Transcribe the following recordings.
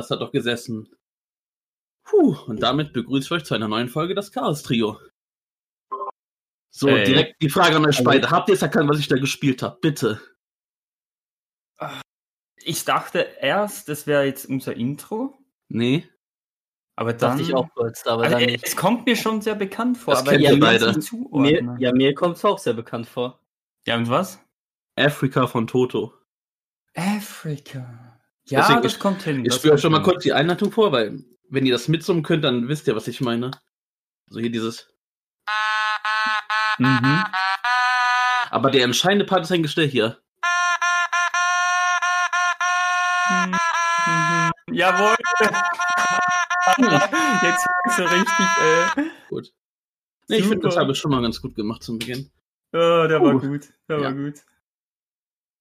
das hat doch gesessen. Puh, und damit begrüße ich euch zu einer neuen Folge des Chaos Trio. So, Hey. direkt die Frage an euch beide. Habt ihr es erkannt, was ich da gespielt habe? Bitte. Ich dachte erst, das wäre jetzt unser Intro, Nee. aber dann. Dachte ich auch kurz, aber Also, dann äh, nicht. es kommt mir schon sehr bekannt vor, Das aber ihr beide. Mir, ja, mir kommt es auch sehr bekannt vor. ja, und was? Afrika von Toto. Afrika. Ja, Deswegen, das ich- kommt hin. Ich kommt schon mal kurz die Einleitung vor, weil wenn ihr das mitsummen könnt, dann wisst ihr, was ich meine. Also hier dieses. Mhm. Aber der entscheidende Part ist eigentlich der hier. Mhm. Jawohl. Jetzt so richtig, äh. Gut. Nee, ich finde, das habe ich schon mal ganz gut gemacht zum Beginn. Oh, der war Uh. gut. Der Ja. war gut.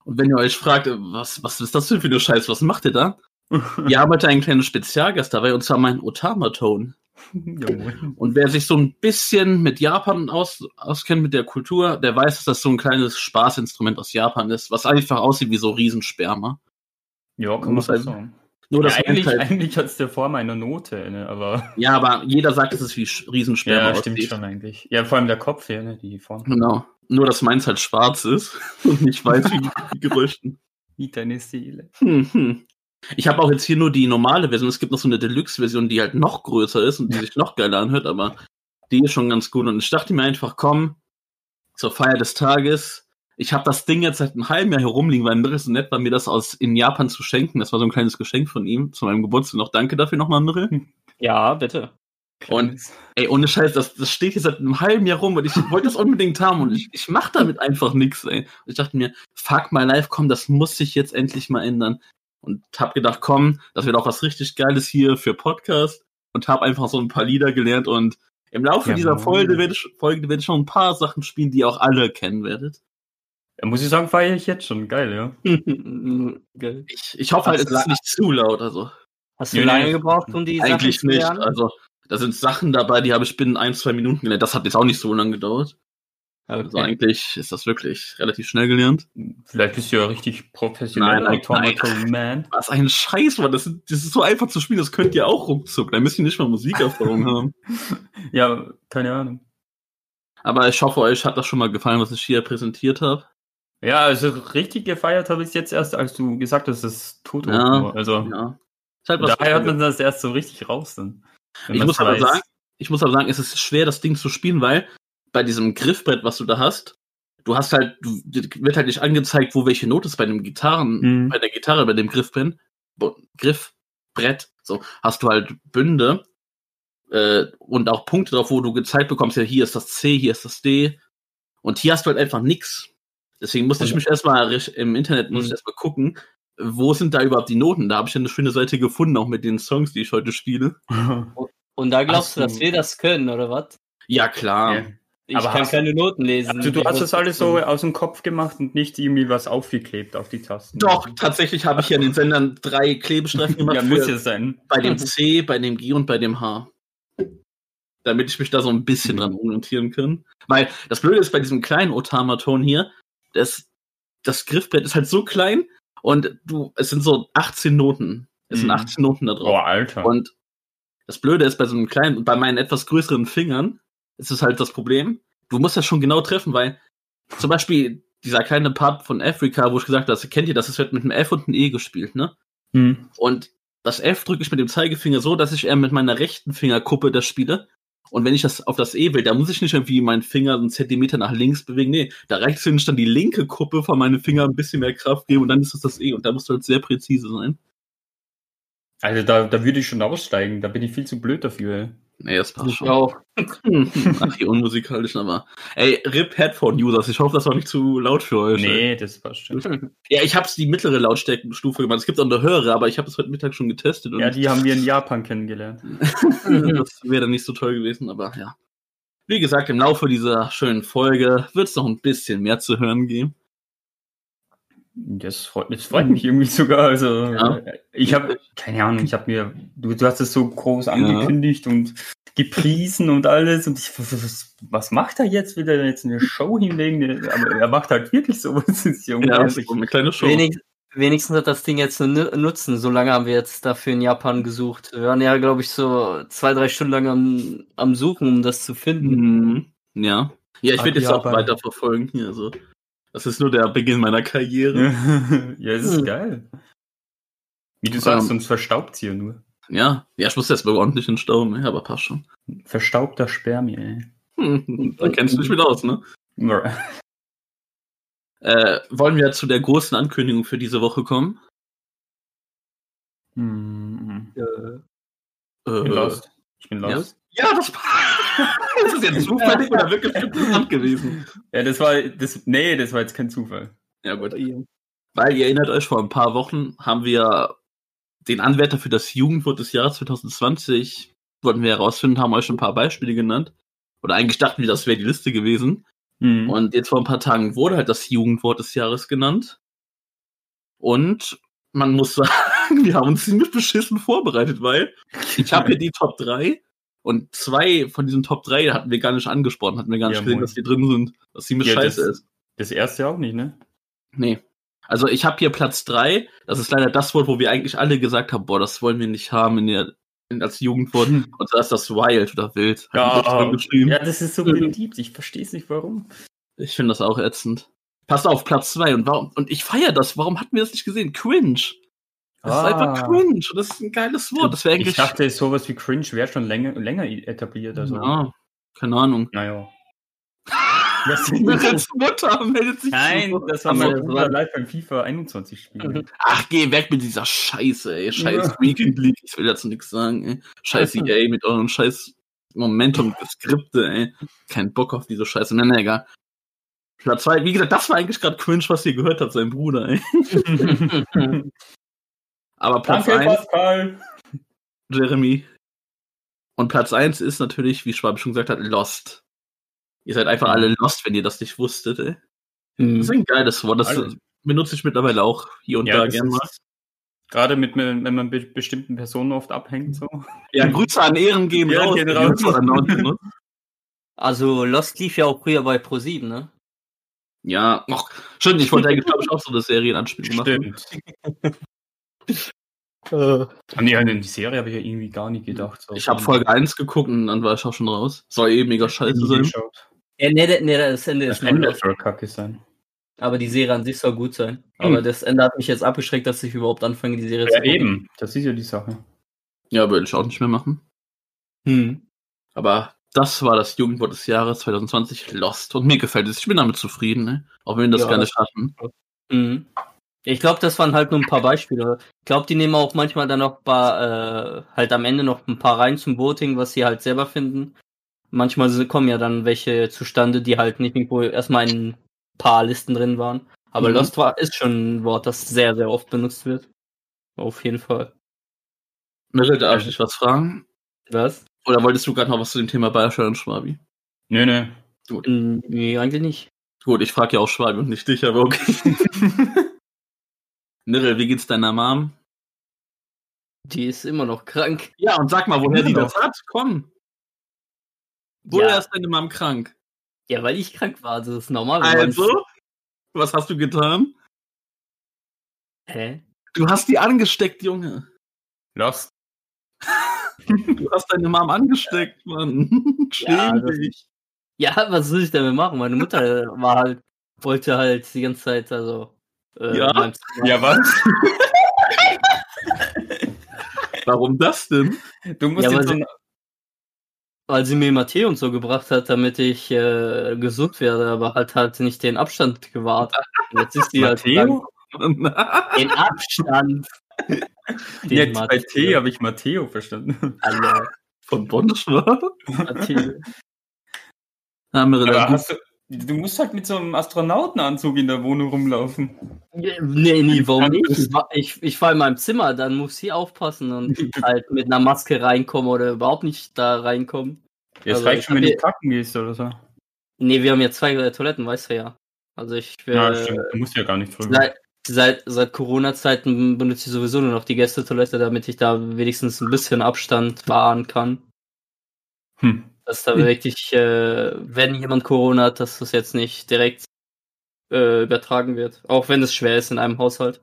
Und wenn ihr euch fragt, äh, was, was ist das denn für eine Scheiße, was macht ihr da? Wir haben heute einen kleinen Spezialgast dabei, und zwar mein Otama-Tone. Jawohl. Und wer sich so ein bisschen mit Japan aus, auskennt, mit der Kultur, der weiß, dass das so ein kleines Spaßinstrument aus Japan ist, was einfach aussieht wie so Riesensperma. Ja, kann man halt- sagen. Nur Ja, das eigentlich halt, eigentlich hat es der Form einer Note, ne? aber. ja, aber jeder sagt, dass es wie Sch- Riesensperma Ja, stimmt schon eigentlich. Ja, vor allem der Kopf hier, ne? Die Form. Genau. Nur, dass meins halt schwarz ist und nicht weiß wie die Gerüchten. Wie deine Seele. Hm, hm. Ich habe auch jetzt hier nur die normale Version. Es gibt noch so eine Deluxe-Version, die halt noch größer ist und die sich noch geiler anhört, aber die ist schon ganz gut. Und ich dachte mir einfach, komm, zur Feier des Tages. Ich habe das Ding jetzt seit einem halben Jahr herumliegen, weil Mirre so nett war, mir das aus in Japan zu schenken. Das war so ein kleines Geschenk von ihm zu meinem Geburtstag. Noch danke dafür nochmal, Mirre. Ja, bitte. Und ey, ohne Scheiß, das, das steht hier seit einem halben Jahr rum und ich wollte das unbedingt haben und ich, ich mach damit einfach nichts, ey. Und ich dachte mir, fuck my life, komm, das muss sich jetzt endlich mal ändern. Und hab gedacht, komm, das wird auch was richtig Geiles hier für Podcast und hab einfach so ein paar Lieder gelernt und im Laufe Jawohl. dieser Folge werde ich, Folge werde ich schon ein paar Sachen spielen, die ihr auch alle kennen werdet. Ja, muss ich sagen, feiere ich jetzt schon. Geil, ja. Ich, ich hoffe halt, es ist nicht zu laut, also. Hast du Nee, lange gebraucht, um die Eigentlich Sachen zu nicht, lernen? also. Da sind Sachen dabei, die habe ich binnen ein, zwei Minuten gelernt. Das hat jetzt auch nicht so lange gedauert. Also Okay. eigentlich ist das wirklich relativ schnell gelernt. Vielleicht bist du ja richtig professionell Nein, nein, Automaton Man. Was ein Scheiß, Mann. Das, ist- das ist so einfach zu spielen, das könnt ihr auch ruckzuck. Da müsst ihr nicht mal Musikerfahrung haben. Ja, keine Ahnung. Aber ich hoffe, euch hat das schon mal gefallen, was ich hier präsentiert habe. Ja, also richtig gefeiert habe ich es jetzt erst, als du gesagt hast, es ist Toto. Ja. Also Ja. Halt daher hört man das erst so richtig raus dann. Ich muss aber weiß. sagen, ich muss aber sagen, es ist schwer, das Ding zu spielen, weil bei diesem Griffbrett, was du da hast, du hast halt, du, wird halt nicht angezeigt, wo welche Note ist bei dem Gitarren, Mhm. bei der Gitarre, bei dem Griffbrett, Griffbrett, so, hast du halt Bünde, äh, und auch Punkte drauf, wo du gezeigt bekommst, ja, hier ist das C, hier ist das D, und hier hast du halt einfach nix. Deswegen musste ich mich erstmal im Internet muss ich Mhm. erstmal gucken, wo sind da überhaupt die Noten? Da habe ich eine schöne Seite gefunden, auch mit den Songs, die ich heute spiele. Und da glaubst du, dass wir das können, oder was? Ja, klar. Ja. Ich Aber kann hast- keine Noten lesen. Also du hast das alles so aus dem Kopf gemacht und nicht irgendwie was aufgeklebt auf die Tasten. Doch, tatsächlich habe ich hier an den Sendern drei Klebestreifen gemacht. Ja, muss ja sein. bei dem C, bei dem G und bei dem H. Damit ich mich da so ein bisschen Mhm. dran orientieren kann. Weil das Blöde ist bei diesem kleinen Otama-Ton hier, das, das Griffbrett ist halt so klein und du, es sind so 18 Noten. Es sind Mhm. 18 Noten da drauf. Oh, Alter. Und das Blöde ist bei so einem kleinen, bei meinen etwas größeren Fingern ist es halt das Problem. Du musst das schon genau treffen, weil zum Beispiel dieser kleine Part von Afrika, wo ich gesagt habe, kennt ihr das? Es wird mit einem F und einem E gespielt, ne? Hm. Und das F drücke ich mit dem Zeigefinger so, dass ich eher mit meiner rechten Fingerkuppe das spiele. Und wenn ich das auf das E will, da muss ich nicht irgendwie meinen Finger einen Zentimeter nach links bewegen. Nee, da reicht es, wenn ich dann die linke Kuppe von meinen Fingern ein bisschen mehr Kraft gebe und dann ist das das E. Und da musst du halt sehr präzise sein. Also da, da würde ich schon aussteigen, da bin ich viel zu blöd dafür. ey. Nee, das passt Ich schon. auch. Ach, die unmusikalischen, aber. Ey, RIP Headphone-Users. Ich hoffe, das war nicht zu laut für euch. ey. Nee, das passt schon. Ja, ich hab's die mittlere Lautstärkenstufe gemacht. Es gibt auch eine höhere, aber ich habe es heute Mittag schon getestet und Ja, die haben wir in Japan kennengelernt. das wäre nicht so toll gewesen, aber ja. Wie gesagt, im Laufe dieser schönen Folge wird es noch ein bisschen mehr zu hören geben. Das freut, das freut mich irgendwie sogar. Also Ja. ich habe, keine Ahnung, ich habe mir, du, du hast es so groß angekündigt und gepriesen und alles und ich, was, was macht er jetzt? Will er jetzt eine Show hinlegen? Aber er macht halt wirklich sowas. Ist ja Ja, so eine kleine Show. Wenig, wenigstens hat das Ding jetzt einen Nu- Nutzen. So lange haben wir jetzt dafür in Japan gesucht. Wir waren ja, glaube ich, so zwei, drei Stunden lang am, am Suchen, um das zu finden. Mhm. Ja. Ja, ich werde jetzt auch weiter verfolgen hier. Also. Das ist nur der Beginn meiner Karriere. ja, es ist Hm. geil. Wie du sagst, Ähm. sonst verstaubt hier nur. Ja, ja, ich muss jetzt mal ordentlich Stau, ne? aber passt schon. Verstaubter Spermie, ey. Hm, da kennst du dich mit aus, ne? Äh, wollen wir zu der großen Ankündigung für diese Woche kommen? Hm, Äh, Äh, Ich bin lost. Ich bin lost. Ja, das Das ist jetzt zufällig oder wirklich interessant gewesen? Ja, das war, das, nee, das war jetzt kein Zufall. Ja, gut. Weil ihr erinnert euch, vor ein paar Wochen haben wir den Anwärter für das Jugendwort des Jahres 2020 wollten wir herausfinden, haben euch ein paar Beispiele genannt. Oder eigentlich dachten wir, das wäre die Liste gewesen. Mhm. Und jetzt vor ein paar Tagen wurde halt das Jugendwort des Jahres genannt. Und man muss sagen, wir haben uns ziemlich beschissen vorbereitet, weil ich habe hier die Top 3 und zwei von diesen Top 3 hatten wir gar nicht angesprochen, hatten wir gar nicht Ja, gesehen, moin. dass die drin sind. Was ziemlich Ja, scheiße das- ist. Das erste auch nicht, ne? Nee. Also ich habe hier Platz 3. Das ist leider das Wort, wo wir eigentlich alle gesagt haben, boah, das wollen wir nicht haben in der, in, als Jugendwort. Und da ist das Wild oder Wild. Ja, ja, das ist so beliebt. Ich verstehe es nicht, warum. Ich finde das auch ätzend. Passt auf, Platz 2. Und warum? Und ich feiere das. Warum hatten wir das nicht gesehen? Cringe. Das ist einfach cringe. Und das ist ein geiles Wort. Das. Ich dachte, sowas wie Cringe wäre schon länger, länger etabliert. Also. ja, keine Ahnung. Naja. Mirrels Mutter meldet sich. Nein, zu. das war mein das Bruder war- live beim FIFA 21 spielen. Ach, geh weg mit dieser Scheiße, ey. Scheiß Ja. Weekend League. Ich will dazu nichts sagen, ey. Scheiß EA mit euren scheiß Momentum-Skripte, ey. Kein Bock auf diese Scheiße. Nein, nein, egal. Platz zwei, wie gesagt, das war eigentlich gerade cringe, was ihr gehört habt, sein Bruder, ey. Aber Platz Danke, eins, Pascal. Jeremy. Und Platz eins ist natürlich, wie Schwab schon gesagt hat, Lost. Ihr seid einfach alle lost, wenn ihr das nicht wusstet, ey. Das ist ein geiles Wort. Das Alle. benutze ich mittlerweile auch hier und da das gerne mal. Gerade mit, wenn man mit bestimmten Personen oft abhängt, so. Ja, Grüße an Ehren gehen Ja, raus. gehen ne? Also Lost lief ja auch früher bei Pro7, ne? Ja, ach, stimmt, ich wollte eigentlich, glaube ich, auch so eine Serienanspielung machen. Stimmt. Ah, nee, an die Serie habe ich ja irgendwie gar nicht gedacht. So. Ich habe Folge 1 geguckt und dann war ich auch schon raus. Soll eh mega scheiße sein. Ja, nee, nee, das Ende Das ist noch Ende Lost. soll kacke sein. Aber die Serie an sich soll gut sein. Aber das Ende hat mich jetzt abgeschreckt, dass ich überhaupt anfange, die Serie Ja, zu gucken. eben. Das ist ja die Sache. Ja, würde ich auch nicht mehr machen. Hm. Aber das war das Jugendwort des Jahres 2020, Lost. Und mir gefällt es. Ich bin damit zufrieden, ne? Auch wenn wir das Ja, nicht hatten. Mhm. Ich glaube, das waren halt nur ein paar Beispiele. Ich glaube, die nehmen auch manchmal dann noch paar, äh, halt am Ende noch ein paar rein zum Voting, was sie halt selber finden. Manchmal kommen ja dann welche zustande, die halt nicht irgendwo erstmal in ein paar Listen drin waren. Aber Mhm. Lost war, ist schon ein Wort, das sehr, sehr oft benutzt wird. Auf jeden Fall. Mirel, darf ich dich was fragen? Was? Oder wolltest du gerade noch was zu dem Thema Bayerstein und Schwabi? Nö, nö. Hm, Nee, eigentlich nicht. Gut, ich frage ja auch Schwabi und nicht dich, aber okay. Mirel, wie geht's deiner Mom? Die ist immer noch krank. Ja, und sag mal, woher die noch. das hat. Komm. Woher Ja. ist deine Mom krank? Ja, weil ich krank war. Das ist normal. Also, was hast du getan? Hä? Du hast die angesteckt, Junge. Lost. Du hast deine Mom angesteckt, Mann. Ja, Schäm dich. Ja, was soll ich damit machen? Meine Mutter war halt wollte halt die ganze Zeit, also. Äh, Ja? was? Warum das denn? Du musst Ja, so ein, Weil sie mir Mathe und so gebracht hat, damit ich äh, gesund werde, aber halt halt nicht den Abstand gewahrt. Und Jetzt ist die halt Matteo? den Abstand. Den Jetzt bei Matteo. T habe ich Matteo verstanden. Alle. Von Bonschwa? Matteo. Haben wir Aber da hast du, du musst halt mit so einem Astronautenanzug in der Wohnung rumlaufen. Nee, nee, warum nicht? Ich, war- ich, ich war in meinem Zimmer, dann muss sie aufpassen und halt mit einer Maske reinkommen oder überhaupt nicht da reinkommen. Jetzt Also, reicht ich schon, wenn du kacken gehst oder so. Nee, wir haben ja zwei äh, Toiletten, weißt du ja. Also ich Ja, äh, stimmt. Du musst ja gar nicht drüber. seit, seit, seit Corona-Zeiten benutze ich sowieso nur noch die Gästetoilette, damit ich da wenigstens ein bisschen Abstand wahren kann. Hm. Dass da wirklich, äh, wenn jemand Corona hat, dass das jetzt nicht direkt äh, übertragen wird. Auch wenn es schwer ist in einem Haushalt.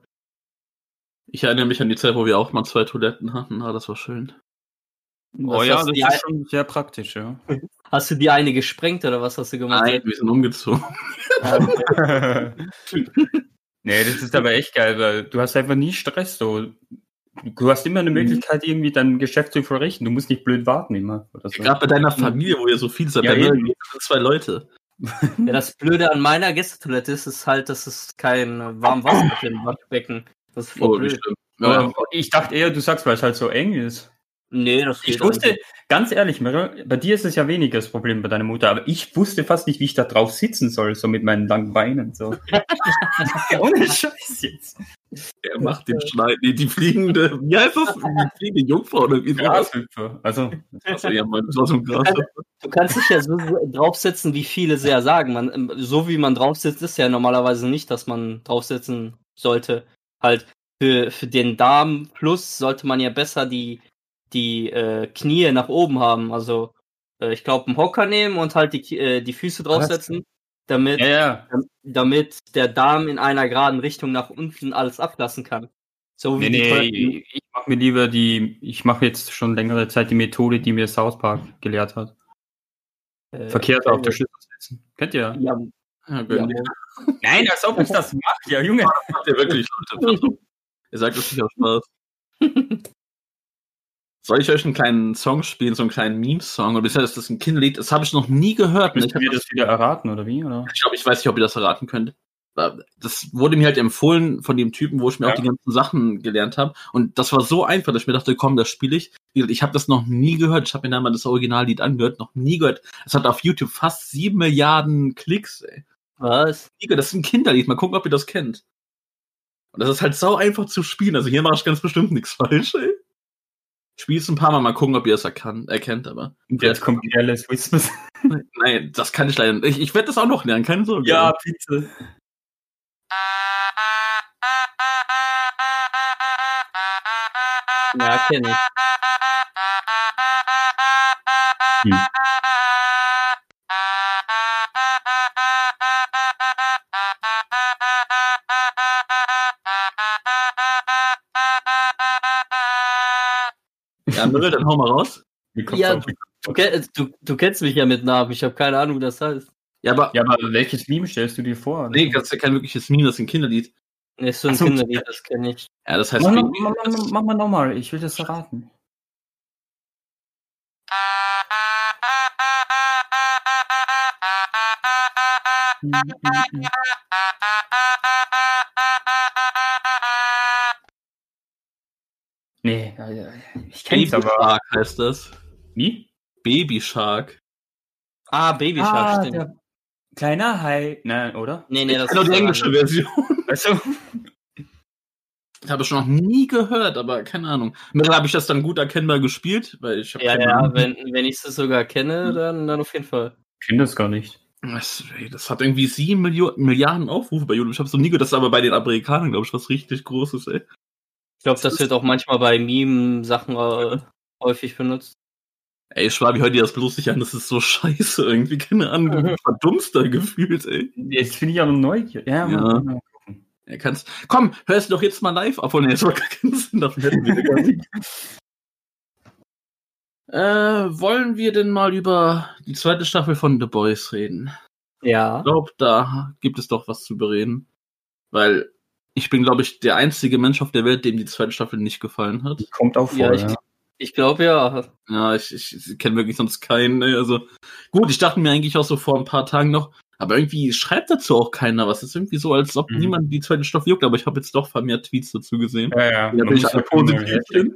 Ich erinnere mich an die Zeit, wo wir auch mal zwei Toiletten hatten. Ah, das war schön. Oh Was ja, hast, das ist schon sehr praktisch, ja. hast du die eine gesprengt oder was hast du gemacht? Nein, wir sind umgezogen. nee, das ist aber echt geil, weil du hast einfach nie Stress. So. Du hast immer eine Möglichkeit, irgendwie dein Geschäft zu verrichten. Du musst nicht blöd warten immer. Oder so. Gerade bei deiner Familie, wo ihr so viel seid. Ja, bei mir zwei Leute. Ja, das Blöde an meiner Gästetoilette ist, ist halt, dass es kein warmes Wasser gibt im Waschbecken. Das ist voll Oh, blöd. Ja, ich dachte eher, du sagst, weil es halt so eng ist. Nee, das geht Ich wusste, eigentlich. ganz ehrlich, Mirre, bei dir ist es ja weniger das Problem bei deiner Mutter, aber ich wusste fast nicht, wie ich da drauf sitzen soll, so mit meinen langen Beinen. So. Ohne Scheiß jetzt. er macht den Schneid. Nee, die fliegende, wie heißt das? Die fliegende Jungfrau oder wie so? Grashüpfer. Also, Also, ja, mein, das war so ein Gras. Du kannst dich ja so so draufsetzen, wie viele es ja sagen. Man, ähm, so wie man draufsitzt, ist ja normalerweise nicht, dass man draufsitzen sollte. Halt für, für den Darm plus sollte man ja besser die, die äh, Knie nach oben haben. Also äh, ich glaube einen Hocker nehmen und halt die, äh, die Füße draufsetzen, damit, ja, ja. damit der Darm in einer geraden Richtung nach unten alles ablassen kann. So wie Nee, nee, ich mache mir lieber die, ich mache jetzt schon längere Zeit die Methode, die mir South Park gelehrt hat. äh, Verkehrt auf der Schüssel sitzen. Kennt ihr? Ja, Ja, ja. Nein, als ob ich das mache, ja, Junge. Macht ihr wirklich, Leute. Ihr sagt das nicht aus Spaß. Soll ich euch einen kleinen Song spielen, so einen kleinen Meme-Song? Oder bisher ist das ein Kinderlied? Das habe ich noch nie gehört. ne? Ich, Müssen wir das, das wieder erraten, oder wie? Oder? ich glaube, ich weiß nicht, ob ihr das erraten könnt. Das wurde mir halt empfohlen von dem Typen, wo ich mir Ja. auch die ganzen Sachen gelernt habe. Und das war so einfach, dass ich mir dachte, komm, das spiele ich. Ich habe das noch nie gehört. Ich habe mir da mal das Originallied angehört, noch nie gehört. Es hat auf YouTube fast sieben Milliarden Klicks, ey. was? Das ist ein Kinderlied. Mal gucken, ob ihr das kennt. Und das ist halt sau einfach zu spielen. Also hier mache ich ganz bestimmt nichts falsch, ey. Ich spiele es ein paar Mal, mal gucken, ob ihr es erkannt, erkennt, aber. Und jetzt kommt Careless Whispers. Nein, das kann ich leider nicht. Ich, ich werde das auch noch lernen, keine Sorge. Ja, bitte. Ja, kenne ich. Hm. Ja, Müll, dann hau mal raus. Ja? Du, du, du kennst mich ja mit Namen, ich habe keine Ahnung, wie das heißt. Ja, aber. ja, aber welches Meme stellst du dir vor? Nee, das ist ja kein wirkliches Meme, das ist ein Kinderlied. Nee, ist so ein Ach so, Kinderlied, das kenne ich. Ja, das heißt. Mach, mach, Baby. mach, mach, mach mal nochmal, ich will das erraten. Nee, ja, ja, ich kenn's Baby aber. Shark heißt das. Wie? Baby Shark. Ah, Baby Shark, Ah, stimmt. der kleiner Hai. Nein, oder? Nee, nee, das Genau ist die englische Version. Also, Ich habe es schon noch nie gehört, aber keine Ahnung. Mittlerweile habe ich das dann gut erkennbar gespielt, weil ich habe Ja, ja, Ahnung. wenn, wenn ich es sogar kenne, dann, dann auf jeden Fall. ich finde das gar nicht. Das, ey, das hat irgendwie sieben Milliarden Aufrufe bei YouTube. Ich habe es noch nie gehört. Das ist aber bei den Amerikanern, glaube ich, was richtig Großes, ey. Ich glaube, das wird auch manchmal bei Meme-Sachen äh, häufig benutzt. Ey, Schwabi, hör dir das bloß nicht an. Das ist so scheiße irgendwie. Keine Ahnung. Du verdummst da gefühlt, ey. Jetzt finde ich auch noch neugierig. Ja, Ja. gucken. Ja, kannst. Komm, hörst du doch jetzt mal live. Obwohl, nee, das war gar keinen Sinn. Dafür hätten wir gar nicht. Äh, wollen wir denn mal über die zweite Staffel von The Boys reden? Ja. Ich glaube, da gibt es doch was zu bereden. Weil ich bin, glaube ich, der einzige Mensch auf der Welt, dem die zweite Staffel nicht gefallen hat. Kommt auch vor. Ja, ich, ja. ich glaube ja. Ja, ich, ich, kenne wirklich sonst keinen. Ne? Also gut, ich dachte mir eigentlich auch so vor ein paar Tagen noch, aber irgendwie schreibt dazu auch keiner was. Es ist irgendwie so, als ob Mhm. niemand die zweite Staffel juckt, aber ich habe jetzt doch vermehrt Tweets dazu gesehen. Ja, ja. Ja, bin ich halt positiv drin.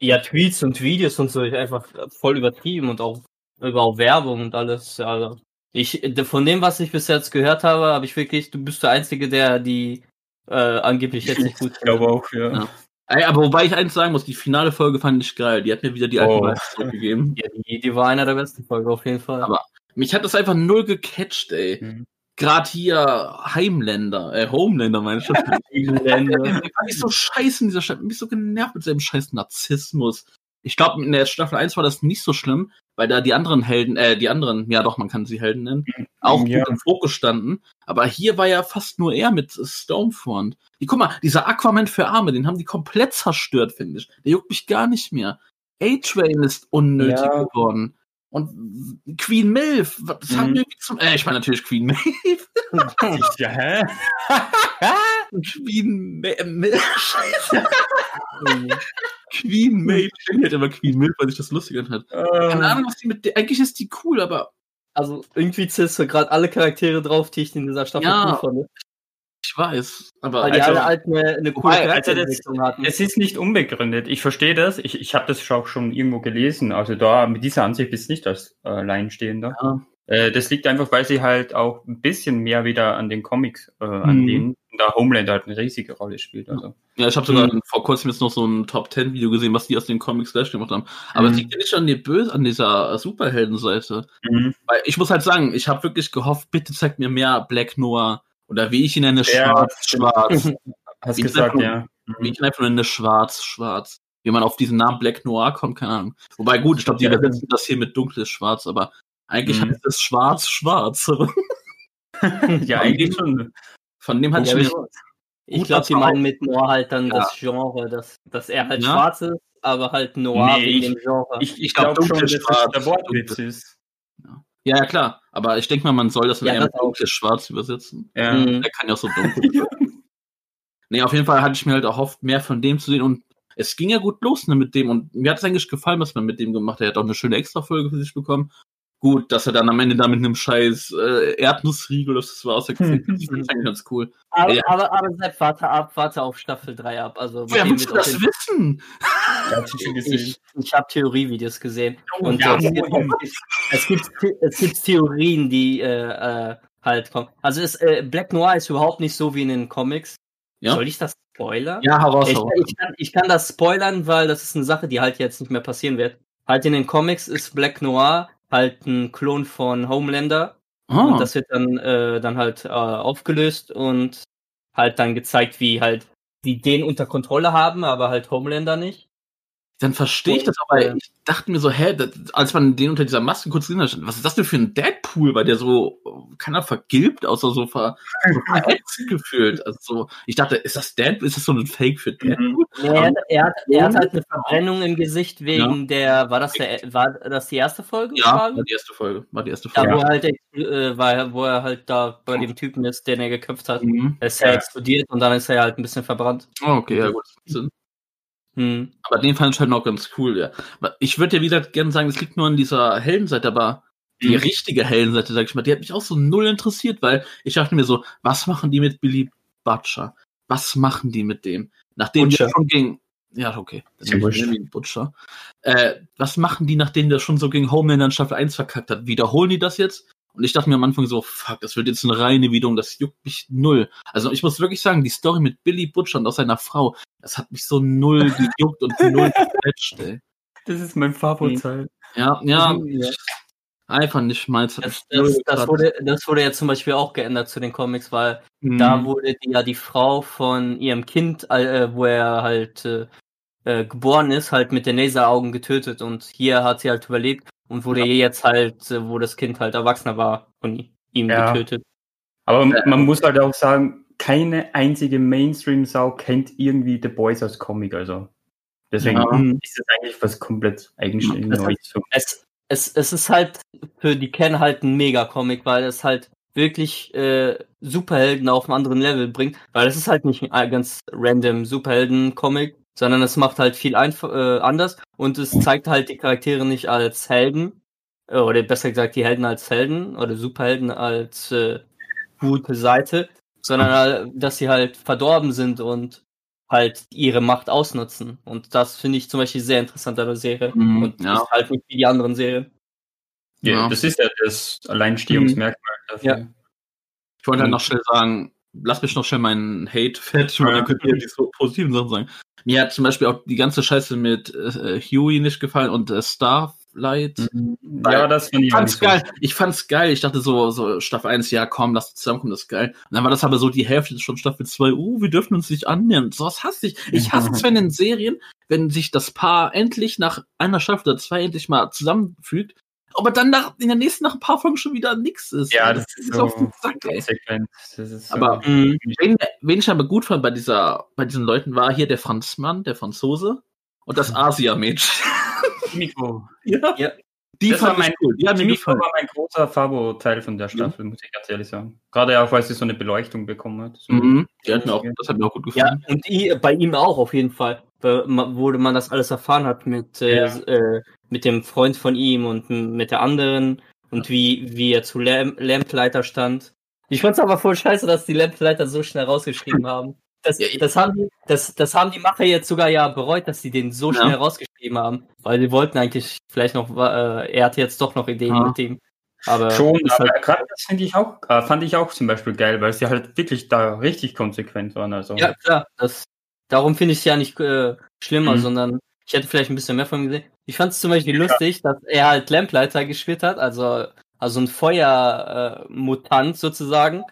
Ja, Tweets und Videos und so, ich einfach voll übertrieben und auch über auch Werbung und alles. Also ich, von dem, was ich bis jetzt gehört habe, habe ich wirklich, du bist der Einzige, der die äh, angeblich jetzt nicht gut Ich glaube auch, ja. Ja. Ey, aber wobei ich eins sagen muss, die finale Folge fand ich geil. Die hat mir wieder die alten Oh. Vibes zurückgegeben. Ja, die, die war einer der besten Folgen auf jeden Fall. Aber- Mich hat das einfach null gecatcht, ey. Mhm. Gerade hier Heimländer, äh, Homeländer meine ich. schon. Länder. Der fand ich so scheiße in dieser Stadt. Mich so genervt mit seinem scheiß Narzissmus. Ich glaube, in der Staffel 1 war das nicht so schlimm, weil da die anderen Helden, äh, die anderen, ja doch, man kann sie Helden nennen, auch Ja. gut im Fokus standen. Aber hier war ja fast nur er mit Stormfront. Die, guck mal, dieser Aquaman für Arme, den haben die komplett zerstört, finde ich. Der juckt mich gar nicht mehr. A-Train ist unnötig Ja. geworden. Und Queen Milf, was Mhm. haben wir zum, äh, ich meine natürlich Queen Milf. Ja, hä? Queen Ma- Milf, scheiße. Queen Maeve. Ich denke halt immer Queen Milf, weil sich das lustig anhört. Keine Ähm, Ahnung, was die mit der, eigentlich ist die cool, aber Also irgendwie zählst du gerade alle Charaktere drauf, die ich in dieser Staffel Ja. cool fand. ich weiß. Aber Weil die alle halt eine, eine coole Charakterentwicklung hatten. Es ist nicht unbegründet. Ich verstehe das. Ich, ich habe das auch schon irgendwo gelesen. Also da mit dieser Ansicht bist du nicht als äh, Alleinstehender. Ja. Äh, das liegt einfach, weil sie halt auch ein bisschen mehr wieder an den Comics äh, anlehnen. Und da Homelander halt eine riesige Rolle spielt. Also. ja, ich habe sogar Mhm. vor kurzem jetzt noch so ein Top 10 Video gesehen, was die aus den Comics Flash gemacht haben. Aber es Mhm. liegt ja nicht an, die Böse, an dieser Superheldenseite. Mhm. Weil ich muss halt sagen, ich habe wirklich gehofft, bitte zeigt mir mehr Black Noir oder wie ich ihn nenne, schwarz, schwarz. Hast Ich gesagt, sag- ja. wie ich ihn einfach nur nenne, schwarz, schwarz. Wie man auf diesen Namen Black Noir kommt, keine Ahnung. Wobei gut, ich glaube, die Ja. übersetzen das hier mit dunkles Schwarz, aber eigentlich Mhm. heißt es schwarz, schwarz. ja, eigentlich schon. Von dem hatte Ja, ich Ich glaube, die meinen mit Noir halt dann Ja. das Genre, dass, dass er halt Ja. schwarz ist, aber halt Noir Nee, wegen ich- dem Genre. Ich, ich Ich glaub, glaube schon, dass der Wortwitz ist. Ja, ja, klar. Aber ich denke mal, man soll das dann Ja, mit auch. dunkles Schwarz übersetzen. Ja. Mhm. Der kann ja auch so dunkel. nee, auf jeden Fall hatte ich mir halt erhofft, mehr von dem zu sehen und es ging ja gut los ne, mit dem und mir hat es eigentlich gefallen, was man mit dem gemacht hat. Er hat auch eine schöne Extra-Folge für sich bekommen. Gut, dass er dann am Ende da mit einem scheiß äh, Erdnussriegel, das war aus der Kritik, das finde ich eigentlich ganz cool. aber, Ja. aber, aber Sepp, warte ab, warte auf Staffel 3 ab. Also, Woher willst du das wissen? Ja, hab ich ich, ich habe Theorievideos gesehen. Und ja, es, gibt, es, gibt, es gibt Theorien, die äh, äh, halt kommen. Also es, äh, Black Noir ist überhaupt nicht so wie in den Comics. Ja, Soll ich das spoilern? ja heraus. Ich, ich, kann, ich kann das spoilern, weil das ist eine Sache, die halt jetzt nicht mehr passieren wird. Halt in den Comics ist Black Noir halt ein Klon von Homelander. Ah, Und das wird dann, äh, dann halt äh, aufgelöst und halt dann gezeigt, wie halt die den unter Kontrolle haben, aber halt Homelander nicht. Dann verstehe ich das, aber äh, ich dachte mir so, hä, das, als man den unter dieser Maske kurz gesehen hat, was ist das denn für ein Deadpool, weil der so, keiner vergilbt, außer so, ver, so verätzt gefühlt. Also so, ich dachte, ist das Deadpool, ist das so ein Fake für Deadpool? Er, hat- er, hat, er hat halt eine Verbrennung im Gesicht wegen der, war das der, war das die erste Folge? Ja, war die erste Folge, war die erste Ja, Folge. wo er halt, äh, war, wo er halt da bei dem Typen ist, den er geköpft hat. Mhm. Er ist ja Ja. explodiert und dann ist er halt ein bisschen verbrannt. Oh, okay, ja gut. Das. Hm. Aber den fand ich halt noch ganz cool, ja. Aber Ich würde ja, wie gesagt, gerne sagen, es liegt nur an dieser Heldenseite, aber die Mhm. richtige Heldenseite, sag ich mal, die hat mich auch so null interessiert, weil ich dachte mir so, was machen die mit Billy Butcher? Was machen die mit dem? Nachdem Butcher. der schon gegen, ja, okay, dann Ist ja nehme ich Butcher. Äh, was machen die, nachdem der schon so gegen Homelander in Staffel 1 verkackt hat? Wiederholen die das jetzt? Und ich dachte mir am Anfang so, fuck, das wird jetzt eine reine Wiederholung, das juckt mich null. Also ich muss wirklich sagen, die Story mit Billy Butcher und aus seiner Frau, das hat mich so null gejuckt und null gefletcht, ey. Das ist mein Favoritteil. Ja, ja, ja. einfach nicht meins. Das, das, das, wurde, das wurde ja zum Beispiel auch geändert zu den Comics, weil Mhm. da wurde die, ja die Frau von ihrem Kind, äh, wo er halt äh, äh, geboren ist, halt mit den Laseraugen getötet und hier hat sie halt überlebt und wurde jetzt halt, äh, wo das Kind halt erwachsener war, von ihm Ja. getötet. Aber man muss halt auch sagen, keine einzige Mainstream-Sau kennt irgendwie The Boys als Comic, also. Deswegen Ja. ist das eigentlich was komplett eigenständig Neues. So. Es, es, es ist halt für die Ken halt ein Mega-Comic, weil es halt wirklich äh, Superhelden auf einem anderen Level bringt, weil das ist halt nicht ein ganz random Superhelden-Comic, sondern es macht halt viel einf äh, anders und es zeigt halt die Charaktere nicht als Helden, äh, oder besser gesagt die Helden als Helden oder Superhelden als äh, gute Seite, sondern halt, dass sie halt verdorben sind und halt ihre Macht ausnutzen. Und das finde ich zum Beispiel sehr interessant an der Serie. Mhm, und ja. ist halt nicht wie die anderen Serien. Ja, Ja. Das ist ja das Alleinstehungsmerkmal dafür. Ja. Ich wollte Mhm. noch schnell sagen, lass mich noch schnell meinen Hate machen, Ja. dann könnt ihr die so positiven Sachen sagen. Mir hat zum Beispiel auch die ganze Scheiße mit äh, Huey nicht gefallen und äh, Starlight. Ja, das fand Ich fand's nicht so. geil. Ich fand's geil. Ich dachte so, so Staffel 1, ja komm, lass zusammenkommen, das ist geil. Und dann war das aber so die Hälfte schon Staffel 2, uh, wir dürfen uns nicht annähern. So was hasse ich. Ich hasse es, wenn in Serien, wenn sich das Paar endlich nach einer Staffel oder zwei endlich mal zusammenfügt, aber dann nach, in der nächsten nach ein paar Folgen schon wieder nix ist. Ja, das ist auf den so Sack, ey. Das so Aber- Mhm. Wen, wen ich aber gut fand bei dieser, bei diesen Leuten war hier der Franzmann, der Franzose und das Asia-Mädchen. Kimiko. ja. Ja. Die Das war mein- ich cool. Mir Kimiko war mein großer Fabo-Teil von der Staffel, muss ich ganz ehrlich sagen. Gerade auch, weil sie so eine Beleuchtung bekommen hat. So. Mhm. Die hat mir auch, das hat mir auch gut Ja, gefallen. und i- bei ihm auch auf jeden Fall, Wo man das alles erfahren hat mit, äh, Ja. äh, mit dem Freund von ihm und mit der anderen und wie, wie er zu Lamp Lampleiter stand. Ich fand's aber voll scheiße, dass die Lampleiter so schnell rausgeschrieben haben. Das, Ja, das, haben die, das, das haben die Macher jetzt sogar ja bereut, dass sie den so Ja. schnell rausgeschrieben haben, weil sie wollten eigentlich vielleicht noch, äh, er hatte jetzt doch noch Ideen Ja. mit ihm. Aber Schon, aber halt, gerade das finde ich auch, äh, fand ich auch zum Beispiel geil, weil sie halt wirklich da richtig konsequent waren. Also. Ja, klar. Das, darum finde ich es ja nicht äh, schlimmer, Mhm. sondern ich hätte vielleicht ein bisschen mehr von ihm gesehen. Ich fand es zum Beispiel lustig, dass er halt Lampleiter gespielt hat, also, also ein Feuermutant äh, sozusagen.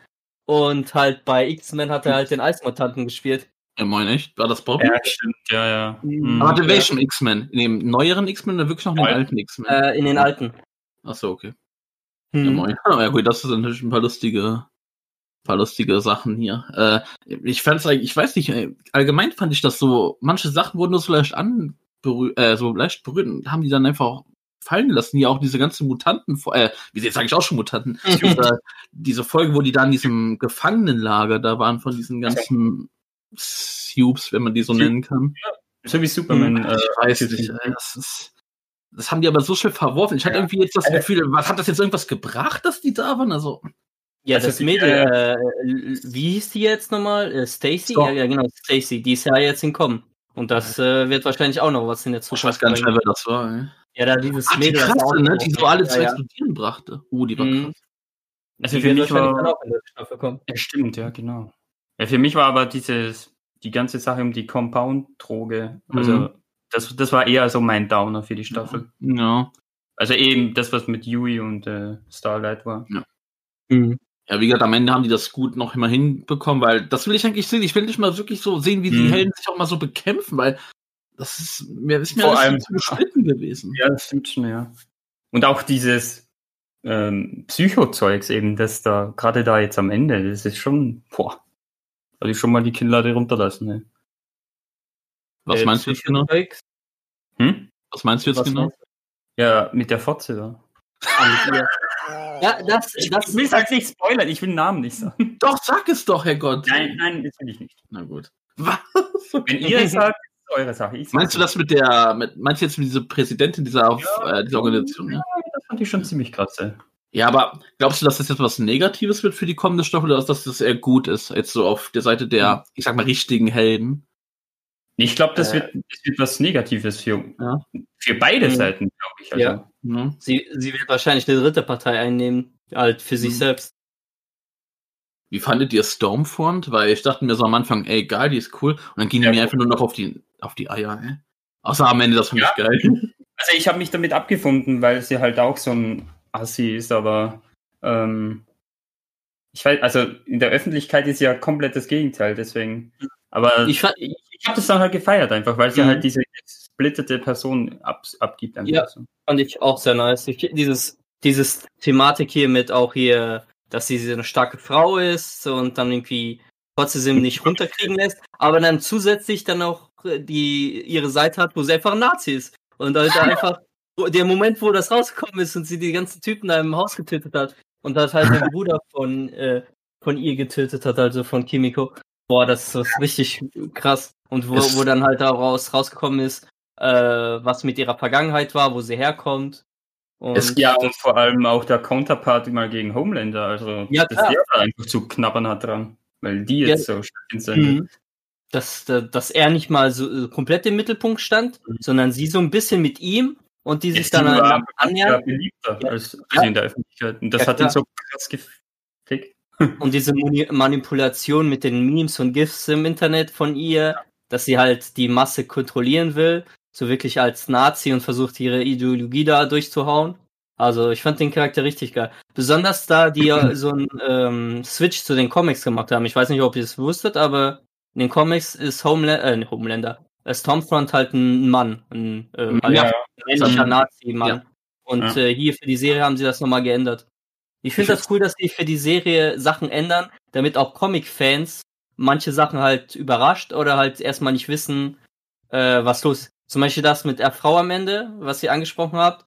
Und halt bei X-Men hat er halt den Eismutanten gespielt. Ja, moin, echt? War das Bobby? Ja, stimmt, ja, ja. Mhm. Aber warte, Ja. welchem X-Men? In dem neueren X-Men oder wirklich noch in den alten X-Men? Äh, in den alten. Achso, okay. Hm. Ja, moin. Ja, gut, das sind natürlich ein paar lustige, paar lustige Sachen hier. Äh, ich fand's eigentlich, ich weiß nicht, ey, allgemein fand ich das so, manche Sachen wurden nur so leicht anberührt, äh, so leicht berührt und haben die dann einfach fallen gelassen. Ja, auch diese ganzen Mutanten, äh, wie jetzt sage ich auch schon Mutanten, diese, diese Folge, wo die da in diesem Gefangenenlager da waren von diesen ganzen Subes, wenn man die so nennen kann. So wie Superman. Ich äh, weiß nicht, das ist. Das haben die aber so schnell verworfen. Ich hatte Ja. irgendwie jetzt das Also- Gefühl, was hat das jetzt irgendwas gebracht, dass die da waren? Also, Ja, Also das die- Mädel, äh, wie hieß die jetzt nochmal? Äh, Stacy? Ja, ja, genau, Stacy. Die ist ja jetzt entkommen. Und das äh, wird wahrscheinlich auch noch was in der ich Zukunft weiß gar nicht mehr, wer das war. Ey. Ja, da dieses Ach, die Mädel. das krasse, auch ne? Die so alle zu explodieren brachte. Uh, die war Mhm. krass. Also Die für mich wahrscheinlich war- dann auch in der Staffel kommen. Ja, stimmt, ja, genau. Ja, für mich war aber dieses, die ganze Sache um die Compound-Droge, also Mhm. das, das war eher so mein Downer für die Staffel. Ja. Also eben das, was mit Yui und äh, Starlight war. Ja, wie gesagt, am Ende haben die das gut noch immer hinbekommen, weil das will ich eigentlich sehen. Ich will nicht mal wirklich so sehen, wie die Mhm. Helden sich auch mal so bekämpfen, weil das ist mir, ist mir Vor alles allem- zu geschnitten gewesen. Ja, das stimmt schon, ja. Und auch dieses ähm, Psycho-Zeugs eben, das da, gerade da jetzt am Ende, das ist schon, boah, soll ich schon mal die Kinnlade runterlassen, ne? Was Äh, meinst du jetzt genau? Hm? Was meinst du jetzt Was genau? meinst Ja, mit der Fotze da. Ja, das, Ich, das ich will halt nicht spoilern, ich will den Namen nicht sagen. Doch, sag es doch, Herrgott. Nein, nein, das will ich nicht. Na gut. Was? Wenn ihr es sagt, ist eure Sache. Ich Meinst du das mit der, mit, meinst du jetzt mit dieser Präsidentin dieser, äh, dieser Organisation? Ja? Das fand ich schon ziemlich krass, ey. ja, aber glaubst du, dass das jetzt was Negatives wird für die kommende Staffel oder dass das eher gut ist? Jetzt so auf der Seite der, ich sag mal, richtigen Helden. Ich glaube, das, Äh. wird, das wird was Negatives für, Ja. für beide Mhm. Seiten, glaube ich. Also, Ja. Ne? sie, sie wird wahrscheinlich eine dritte Partei einnehmen, halt für sich Mhm. selbst. Wie fandet ihr Stormfront? Weil ich dachte mir so am Anfang, ey, geil, die ist cool. Und dann ging die Ja, mir cool. einfach nur noch auf die, auf die Eier, ey. Außer am Ende, das fand Ja. ich geil. Also ich habe mich damit abgefunden, weil sie halt auch so ein Assi ist, aber ähm, ich weiß, also in der Öffentlichkeit ist sie ja komplett das Gegenteil, deswegen. Aber Ich ich, ich, habe das dann halt gefeiert einfach, weil sie Mhm. halt diese gesplittete Person ab, abgibt. Ja. so. fand ich auch sehr nice. Ich, dieses, dieses Thematik hier mit auch hier, dass sie so eine starke Frau ist und dann irgendwie trotzdem nicht runterkriegen lässt, aber dann zusätzlich dann auch äh, die ihre Seite hat, wo sie einfach ein Nazi ist. Und halt einfach der Moment, wo das rausgekommen ist und sie die ganzen Typen da im Haus getötet hat, und das halt der Bruder von, äh, von ihr getötet hat, also von Kimiko. Boah, das ist richtig krass. Und wo, wo dann halt daraus rausgekommen ist, äh, was mit ihrer Vergangenheit war, wo sie herkommt. Und es, ja, und vor allem auch der Counterpart mal gegen Homelander, also ja, dass der einfach zu knabbern hat dran, weil die jetzt ja. so stark sind. Mhm. Dass, dass er nicht mal so äh, komplett im Mittelpunkt stand, mhm. sondern sie so ein bisschen mit ihm und die sich dann an, annähern. beliebter ja. als ja. in der Öffentlichkeit. Und das hat ihn so krass gefickt. Und diese Manipulation mit den Memes und GIFs im Internet von ihr, dass sie halt die Masse kontrollieren will, so wirklich als Nazi und versucht ihre Ideologie da durchzuhauen. Also ich fand den Charakter richtig geil. Besonders da die so einen ähm, Switch zu den Comics gemacht haben. Ich weiß nicht, ob ihr es wusstet, aber in den Comics ist Homeland äh, Homelander, äh, Stormfront halt ein Mann, ein äh, ja, männlicher Nazi-Mann. Ja. Und ja. Äh, hier für die Serie haben sie das nochmal geändert. Ich finde das cool, dass die für die Serie Sachen ändern, damit auch Comic-Fans manche Sachen halt überrascht oder halt erstmal nicht wissen, äh, was los ist. Zum Beispiel das mit der Frau am Ende, was ihr angesprochen habt.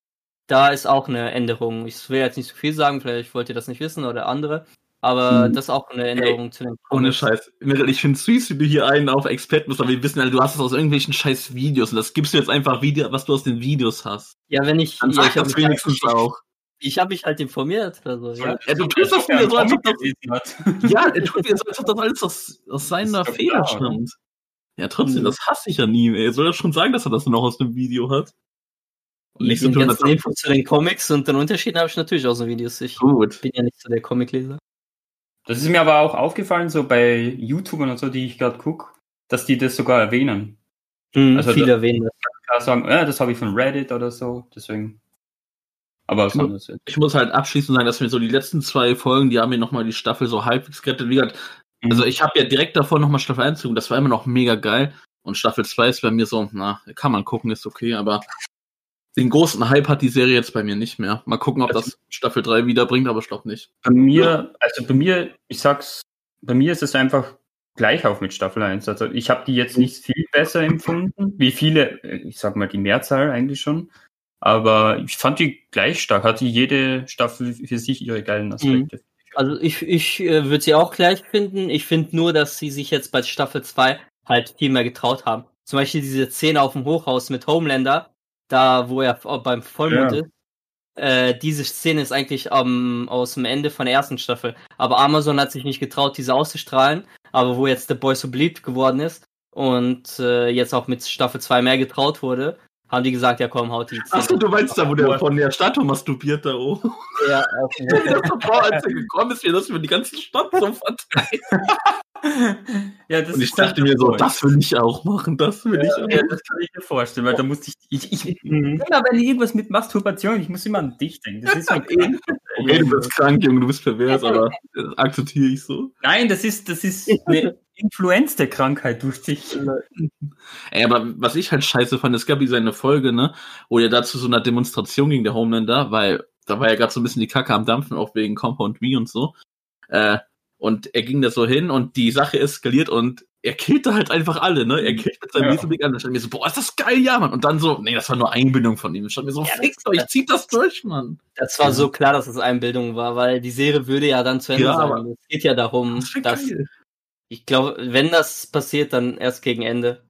Da ist auch eine Änderung. Ich will jetzt nicht so viel sagen, vielleicht wollt ihr das nicht wissen oder andere. Aber hm. das ist auch eine Änderung Ey, zu den Ohne Scheiß. Ich finde es süß, wie du hier einen auf Experten bist, aber wir wissen alle, du hast es aus irgendwelchen scheiß Videos und das gibst du jetzt einfach wieder, was du aus den Videos hast. Ja, wenn ich. Dann ja, sag ich das wenigstens auch. Ich habe mich halt informiert. Also, ja. ja du tust das wieder so, als ob das. ja, er tut so, als ob das alles aus, aus seiner Fehler stammt. Ja, trotzdem, hm. das hasse ich ja nie. Er soll ja schon sagen, dass er das noch aus dem Video hat. Und nicht so tun, als Infos zu den Comics und den Unterschieden habe ich natürlich aus den Videos. Ich Gut. bin ja nicht so der Comicleser. Das ist mir aber auch aufgefallen, so bei YouTubern und so, die ich gerade gucke, dass die das sogar erwähnen. Mhm, also viele erwähnen das. Sagen, ja, das habe ich von Reddit oder so, deswegen. Aber ich, muss, ich muss halt abschließend sagen, dass mir so die letzten zwei Folgen, die haben mir nochmal die Staffel so halbwegs gerettet. Wie gesagt, mhm. also ich habe ja direkt davor nochmal Staffel 1 geguckt, das war immer noch mega geil. Und Staffel 2 ist bei mir so, na, kann man gucken, ist okay, aber den großen Hype hat die Serie jetzt bei mir nicht mehr. Mal gucken, ob das Staffel 3 wiederbringt, aber ich glaube nicht. Bei mir, also bei mir, ich sag's, bei mir ist es einfach gleich auf mit Staffel 1. Also ich habe die jetzt nicht viel besser empfunden, wie viele, ich sag mal die Mehrzahl eigentlich schon. Aber ich fand die gleich stark, hatte jede Staffel für sich ihre geilen mhm. Aspekte. Also ich, ich äh, würde sie auch gleich finden. Ich finde nur, dass sie sich jetzt bei Staffel 2 halt viel mehr getraut haben. Zum Beispiel diese Szene auf dem Hochhaus mit Homelander, da wo er beim Vollmond ja. ist. Äh, diese Szene ist eigentlich ähm, aus dem Ende von der ersten Staffel. Aber Amazon hat sich nicht getraut, diese auszustrahlen. Aber wo jetzt The Boy so beliebt geworden ist und äh, jetzt auch mit Staffel 2 mehr getraut wurde, haben die gesagt, ja komm, haut die Szene. Achso, du meinst da, wo der von der Statue masturbiert da oben. Ja, okay. das war, als er gekommen ist, wie das über die ganze Stadt so verteilt. ja, das und ich dachte mir so, das will ich auch machen, das will ja, ich auch. Ja, das kann ich mir vorstellen, weil da musste ich, ich, ich mhm. aber irgendwas mit Masturbation, ich muss immer an dich denken. Das ist so okay, du bist krank, Junge, du bist pervers, aber das akzeptiere ich so. Nein, das ist, das ist eine Influenz der Krankheit durch dich. Ey, aber was ich halt scheiße fand, es gab diese eine Folge, ne, wo er dazu so einer Demonstration gegen der Homelander, weil da war ja gerade so ein bisschen die Kacke am Dampfen, auch wegen Compound V und so. Äh, und er ging da so hin und die Sache eskaliert und er killte halt einfach alle, ne? Er killt mit seinem ja. An. Und stand mir so, boah, ist das geil, ja, Mann. Und dann so, nee, das war nur Einbildung von ihm. Ich stand mir so, ja, fixt euch, zieht das durch, Mann. Das war so klar, dass es Einbildung war, weil die Serie würde ja dann zu Ende ja, sein. Es geht ja darum, das dass, geil. ich glaube, wenn das passiert, dann erst gegen Ende.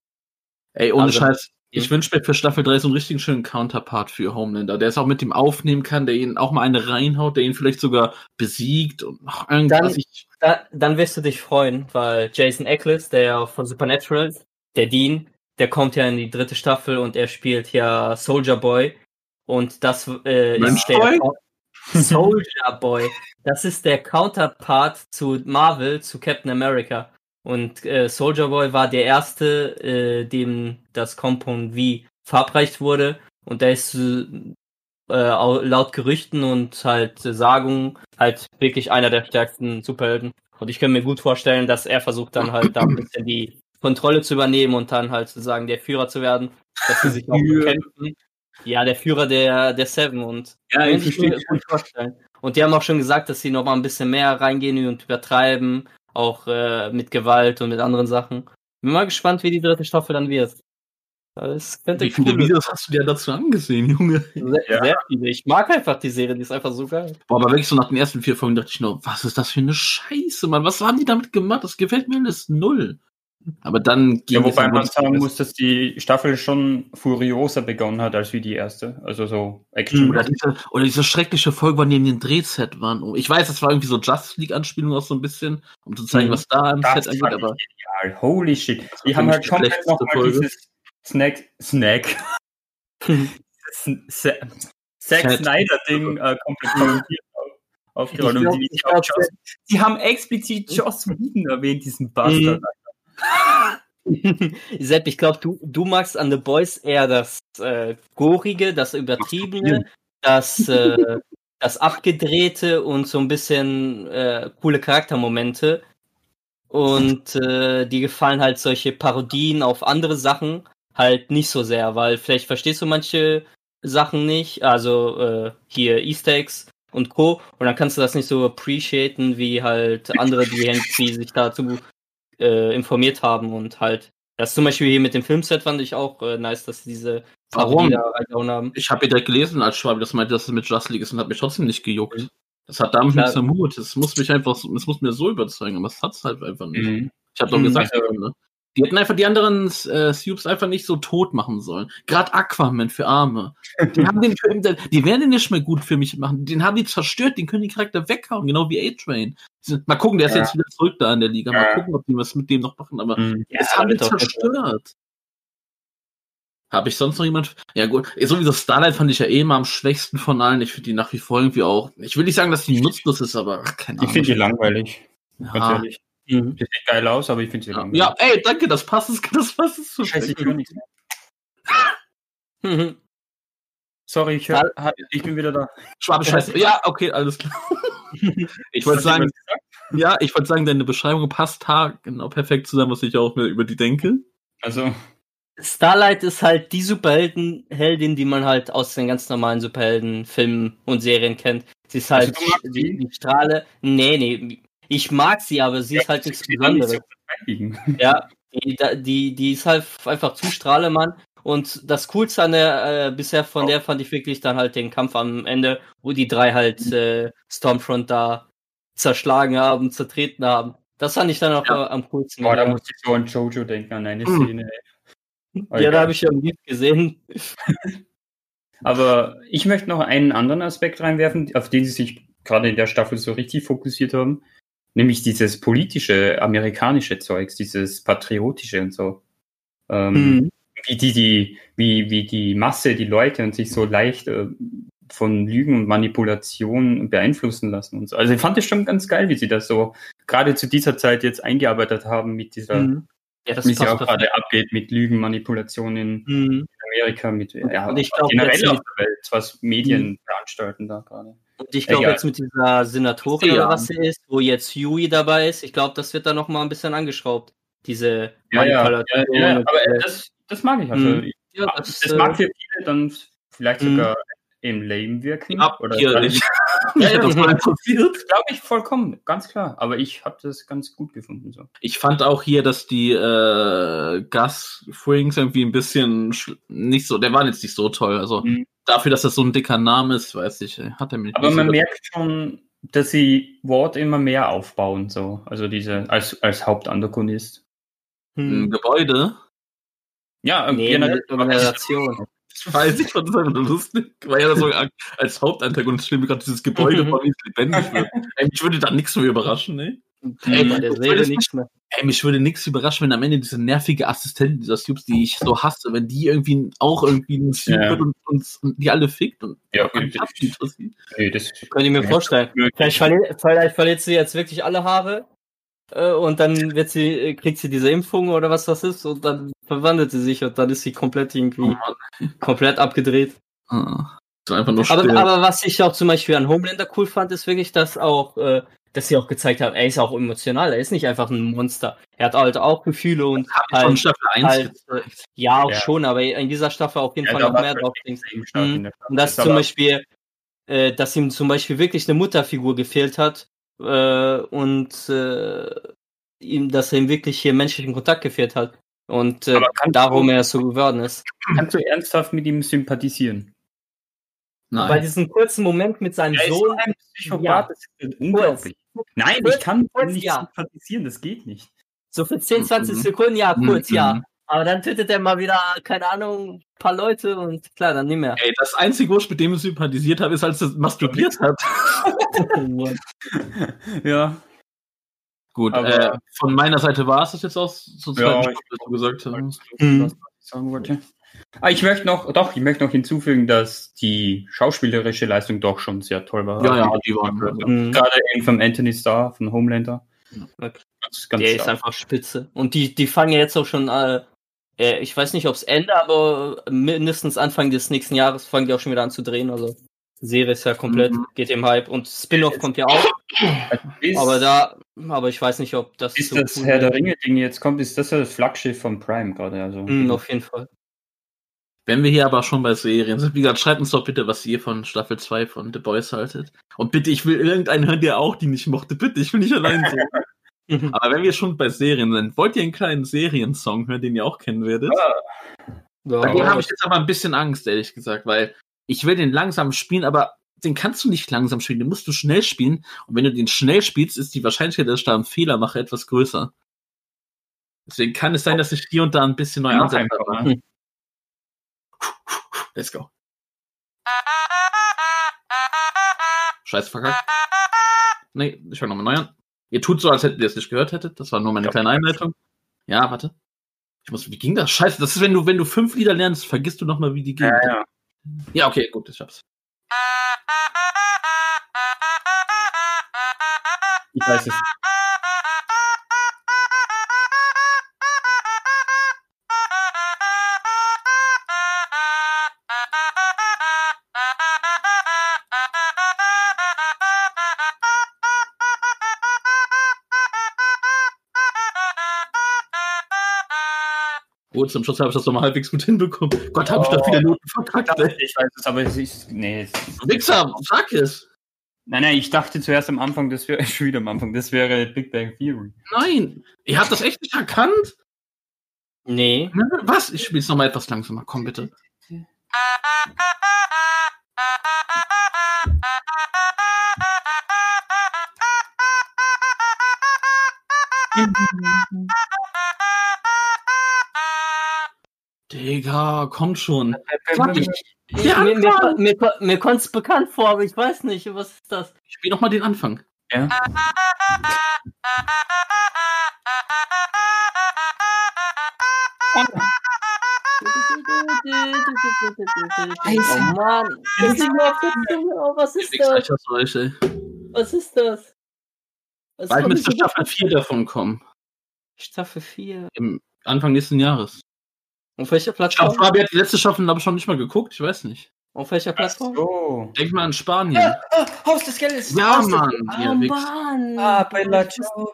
Ey, ohne also, Scheiß, ich wünsche mir für Staffel 3 so einen richtigen schönen Counterpart für Homelander, der es auch mit ihm aufnehmen kann, der ihn auch mal eine reinhaut, der ihn vielleicht sogar besiegt und ach, irgendwas. Dann, da, dann wirst du dich freuen, weil Jason Eccles, der ja von Supernatural, der Dean, der kommt ja in die dritte Staffel und er spielt ja Soldier Boy. Und das äh, ist der Boy? Soldier Boy. Das ist der Counterpart zu Marvel, zu Captain America. Und äh, Soldier Boy war der erste, äh, dem das Compound V verabreicht wurde. Und der ist äh, laut Gerüchten und halt Sagungen halt wirklich einer der stärksten Superhelden. Und ich kann mir gut vorstellen, dass er versucht dann halt da ein bisschen die Kontrolle zu übernehmen und dann halt sozusagen der Führer zu werden, dass sie sich auch bekämpfen. Ja, der Führer der, der Seven und ja, ich, ich mir gut vorstellen. Und die haben auch schon gesagt, dass sie noch mal ein bisschen mehr reingehen und übertreiben auch äh, mit Gewalt und mit anderen Sachen. Bin mal gespannt, wie die dritte Staffel dann wird. Das könnte Wie viele cool Videos hast du dir dazu angesehen, Junge? Sehr, Ja. sehr viele. Ich mag einfach die Serie, die ist einfach so geil. Boah, aber wirklich so nach den ersten vier Folgen dachte ich nur, was ist das für eine Scheiße, Mann? Was haben die damit gemacht? Das gefällt mir alles null. Aber dann Ja, es wobei man sagen muss, dass die Staffel schon furioser begonnen hat als wie die erste. Also so Action. Oder diese, oder diese schreckliche Folge, wo die in den Drehset waren. Ich weiß, das war irgendwie so Justice League-Anspielung auch so ein bisschen, um zu zeigen, Mhm. was da im Das Set angeht, aber genial. Holy shit. Die haben halt komplett nochmal dieses Snack, Snack, Zack. Snyder-Ding äh, komplett kommentiert auf- aufgerollt. Ich Und glaub- die, die haben explizit Joss Whedon erwähnt, diesen Bastard. Sepp, ich glaube, du, du magst an The Boys eher das äh, Gorige, das Übertriebene, das, äh, das Abgedrehte und so ein bisschen äh, coole Charaktermomente. Und äh, die gefallen halt solche Parodien auf andere Sachen halt nicht so sehr, weil vielleicht verstehst du manche Sachen nicht, also äh, hier Easter Eggs und Co. Und dann kannst du das nicht so appreciaten wie halt andere, die irgendwie sich dazu äh, informiert haben und halt. Das zum Beispiel hier mit dem Filmset fand ich auch äh, nice, dass sie diese Warum? haben. ich habe ja direkt gelesen, als Schwabi das meinte, dass es mit Justice League ist und hat mich trotzdem nicht gejuckt. Das hat damit Klar. nichts am Hut. Das muss mich einfach, so- das muss mir so überzeugen, aber es hat's halt einfach nicht. Mhm. Ich habe doch Mhm. gesagt, Also- ne? Die hätten einfach die anderen äh, Supes einfach nicht so tot machen sollen. Gerade Aquaman für Arme. Die haben den Film, die werden den nicht mehr gut für mich machen. Den haben die zerstört, den können die Charakter weghauen, genau wie A-Train. Mal gucken, der ist Ja. jetzt wieder zurück da in der Liga. Mal Ja. gucken, ob die was mit dem noch machen. Aber Mhm. das haben die zerstört. Habe ich sonst noch jemand? Ja gut, sowieso Starlight fand ich ja eh immer am schwächsten von allen. Ich finde die nach wie vor irgendwie auch. Ich will nicht sagen, dass die nutzlos ist, aber ach, keine Ich Ahnung. finde die langweilig. Ganz ja. ehrlich. Mhm. Die sieht geil aus, aber ich finde sie Ja. langweilig. ja, ey, danke, das passt, das passt es zu Scheiße, ich höre nichts mehr. Sorry, ich, hör, ha- ich bin wieder da. Schwabe Scheiße. Ja, okay, alles klar. Ich wollte sagen, ja, ich wollte sagen, deine Beschreibung passt genau perfekt zusammen, was ich auch mir über die denke. Also, Starlight ist halt die Superheldenheldin, die man halt aus den ganz normalen Superheldenfilmen und Serien kennt. Sie ist halt Also du magst die, die Strahle. Nee, nee. Ich mag sie, aber sie ist halt nichts nicht Besonderes. Ja, die, die, die ist halt einfach zu Strahlemann. Und das Coolste an der, äh, bisher von der fand ich wirklich dann halt den Kampf am Ende, wo die drei halt äh, Stormfront da zerschlagen haben, zertreten haben. Das fand ich dann auch Ja. am coolsten. Boah, da ja, muss ich so an Jojo denken, an eine Mhm. Szene. ey. ja, da habe ich ja Lied gesehen. Aber ich möchte noch einen anderen Aspekt reinwerfen, auf den sie sich gerade in der Staffel so richtig fokussiert haben. Nämlich dieses politische, amerikanische Zeugs, dieses patriotische und so. Ähm, Mhm. wie die, die, wie, wie die Masse, die Leute und sich so leicht äh, von Lügen und Manipulation beeinflussen lassen und so. Also ich fand es schon ganz geil, wie sie das so gerade zu dieser Zeit jetzt eingearbeitet haben mit dieser, Mhm. Ja, das wie es ja auch passt gerade abgeht mit Lügen, Manipulationen in Mhm. Amerika, mit ja, Und ich glaub, generell jetzt auf der Welt, was Medien veranstalten da gerade. Und ich glaube jetzt mit dieser Senatorin Ja. oder was sie ist, wo jetzt Yui dabei ist, ich glaube, das wird da noch mal ein bisschen angeschraubt. Diese Ja, ja, ja, Manipulation ja, aber äh, äh, das, das mag ich. Also, Mhm. ich, ja, das, das, äh, mag für viele dann vielleicht Mhm. sogar im Lame wirken. Ja, oder nicht. Ja, ja, das war interessiert. Glaube ich vollkommen, ganz klar. Aber ich habe das ganz gut gefunden. So. Ich fand auch hier, dass die äh, Gus Frings irgendwie ein bisschen sch- nicht so, der war jetzt nicht so toll. Also Mhm. dafür, dass das so ein dicker Name ist, weiß ich, äh, hat er mich Aber man so merkt schon, dass sie Ward immer mehr aufbauen, so. Also diese, als, als Hauptantagonist. ein hm. Gebäude. Ja, ähm, Nee, generell. eine Organisation. Das weiß ich, fand das einfach nur lustig. Weil ja so als Hauptantagonist mir gerade dieses Gebäude Mhm. vor, wie es lebendig wird. Ey, mich würde da nichts mehr überraschen, ne? Ey, bei du der Serie würdest nichts mehr. Ey, mich würde nichts überraschen, wenn am Ende diese nervige Assistentin dieser Subs, die ich so hasse, wenn die irgendwie auch irgendwie ein Sub Ja. wird und, und, und die alle fickt und Ja, okay. das. Nee, das Könnte ich mir vorstellen. Vielleicht, verli vielleicht verliert sie jetzt wirklich alle Haare äh, und dann wird sie, äh, kriegt sie diese Impfung oder was das ist und dann verwandelt sie sich und dann ist sie komplett Oh irgendwie Mann. komplett abgedreht. Ah. Einfach nur Aber, aber was ich auch zum Beispiel an Homelander cool fand, ist wirklich, dass auch, äh, dass sie auch gezeigt haben, er ist auch emotional, er ist nicht einfach ein Monster. Er hat halt auch Gefühle und halt, Staffel 1 halt gezeigt. ja auch Ja. schon, aber in dieser Staffel auf jeden Ja, Fall noch mehr drauf. Mhm. in der Staffel. Und dass Ist zum Beispiel, äh, dass ihm zum Beispiel wirklich eine Mutterfigur gefehlt hat äh, und äh, ihm, dass er ihm wirklich hier menschlichen Kontakt gefehlt hat. Und äh, darum du- er so geworden ist. Kannst du ernsthaft mit ihm sympathisieren? Nein. Bei diesem kurzen Moment mit seinem Er ist Sohn. so ein Psychopath, Ja. das ist unglaublich. Nein, ich Kurz- kann mit ihm kurz, nicht ja. sympathisieren, das geht nicht. So für 10, 20 Mhm. Sekunden, ja, kurz, Mhm. ja. Aber dann tötet er mal wieder, keine Ahnung, ein paar Leute und klar, dann nicht mehr. Ey, das Einzige, wo ich mit dem sympathisiert habe, ist, als er masturbiert hat. Ja, Gut, Aber- äh, von meiner Seite war es das jetzt aus zur Ja, Staffel, was du gesagt hast. Mhm. sagen wollte. Ah, ich möchte noch, doch, ich möchte noch hinzufügen, dass die schauspielerische Leistung doch schon sehr toll war. Ja, ja, die waren. Mhm. Gerade eben von Anthony Starr, von Homelander. Okay. Ganz, ganz Der ist stark. einfach spitze. Und die, die fangen ja jetzt auch schon, äh, äh, ich weiß nicht, ob's Ende, aber mindestens Anfang des nächsten Jahres fangen die auch schon wieder an zu drehen. Also Serie ist ja komplett, Mhm. geht im Hype. Und Spin-off kommt ja auch. ist, Aber da, aber ich weiß nicht, ob das ist so das cool Herr der. Ringe-Ding jetzt kommt, ist das ja das Flaggschiff von Prime gerade. Also, Mhm, auf jeden Fall. Wenn wir hier aber schon bei Serien sind, wie gesagt, schreibt uns doch bitte, was ihr von Staffel 2 von The Boys haltet. Und bitte, ich will irgendeinen hören, der auch die nicht mochte. Bitte, ich will nicht allein sein. Aber wenn wir schon bei Serien sind, wollt ihr einen kleinen Seriensong hören, den ihr auch kennen werdet? Ja, Bei dem habe ich jetzt aber ein bisschen Angst, ehrlich gesagt, weil ich will den langsam spielen, aber den kannst du nicht langsam spielen, den musst du schnell spielen. Und wenn du den schnell spielst, ist die Wahrscheinlichkeit, dass ich da einen Fehler mache, etwas größer. Deswegen kann es sein, dass ich hier und da ein bisschen neu ansetze. mal. Let's go. Scheiße, verkackt. Nee, ich fange nochmal neu an. Ihr tut so, als hättet ihr es nicht gehört hättet. Das war nur meine kleine Einleitung. Ja, warte. Ich muss, wie ging das? Scheiße, das ist, wenn du, wenn du fünf Lieder lernst, vergisst du nochmal, wie die gehen. Ja, ja. Ja, okay, gut, ich hab's. Ich weiß es. Gut, zum Schluss habe ich das nochmal halbwegs gut hinbekommen. Gott, habe ich da viele Noten verkackt, ey. Ich weiß es, aber es ist. Nee, es ist Wichser, sag es. Nein, nein, ich dachte zuerst am Anfang, das wäre schon wieder am Anfang, das wäre Big Bang Theory. Nein. Ihr habt das echt nicht erkannt? Nee. Was? Ich spiel's nochmal etwas langsamer. Komm, bitte. Digga, komm schon. Sag ich. Der mir, mir, mir, mir, kommt es bekannt vor, aber ich weiß nicht, was ist das? Spiel noch mal den Anfang. Ja. Oh Mann. Das ist. Oh, was ist das? ich. Was ist das? Was Bald kommt müsste Staffel 4 davon kommen. Staffel 4. Im Anfang nächsten Jahres. Auf welcher Ich Plattform? glaube, Fabi hat die letzte Staffel aber schon nicht mal geguckt. Ich weiß nicht. Auf welcher Plattform? So. Denk mal an Spanien. Haus des Geldes. Ja, Mann. Oh Ihr Wichser. Mann. Ah, Bella.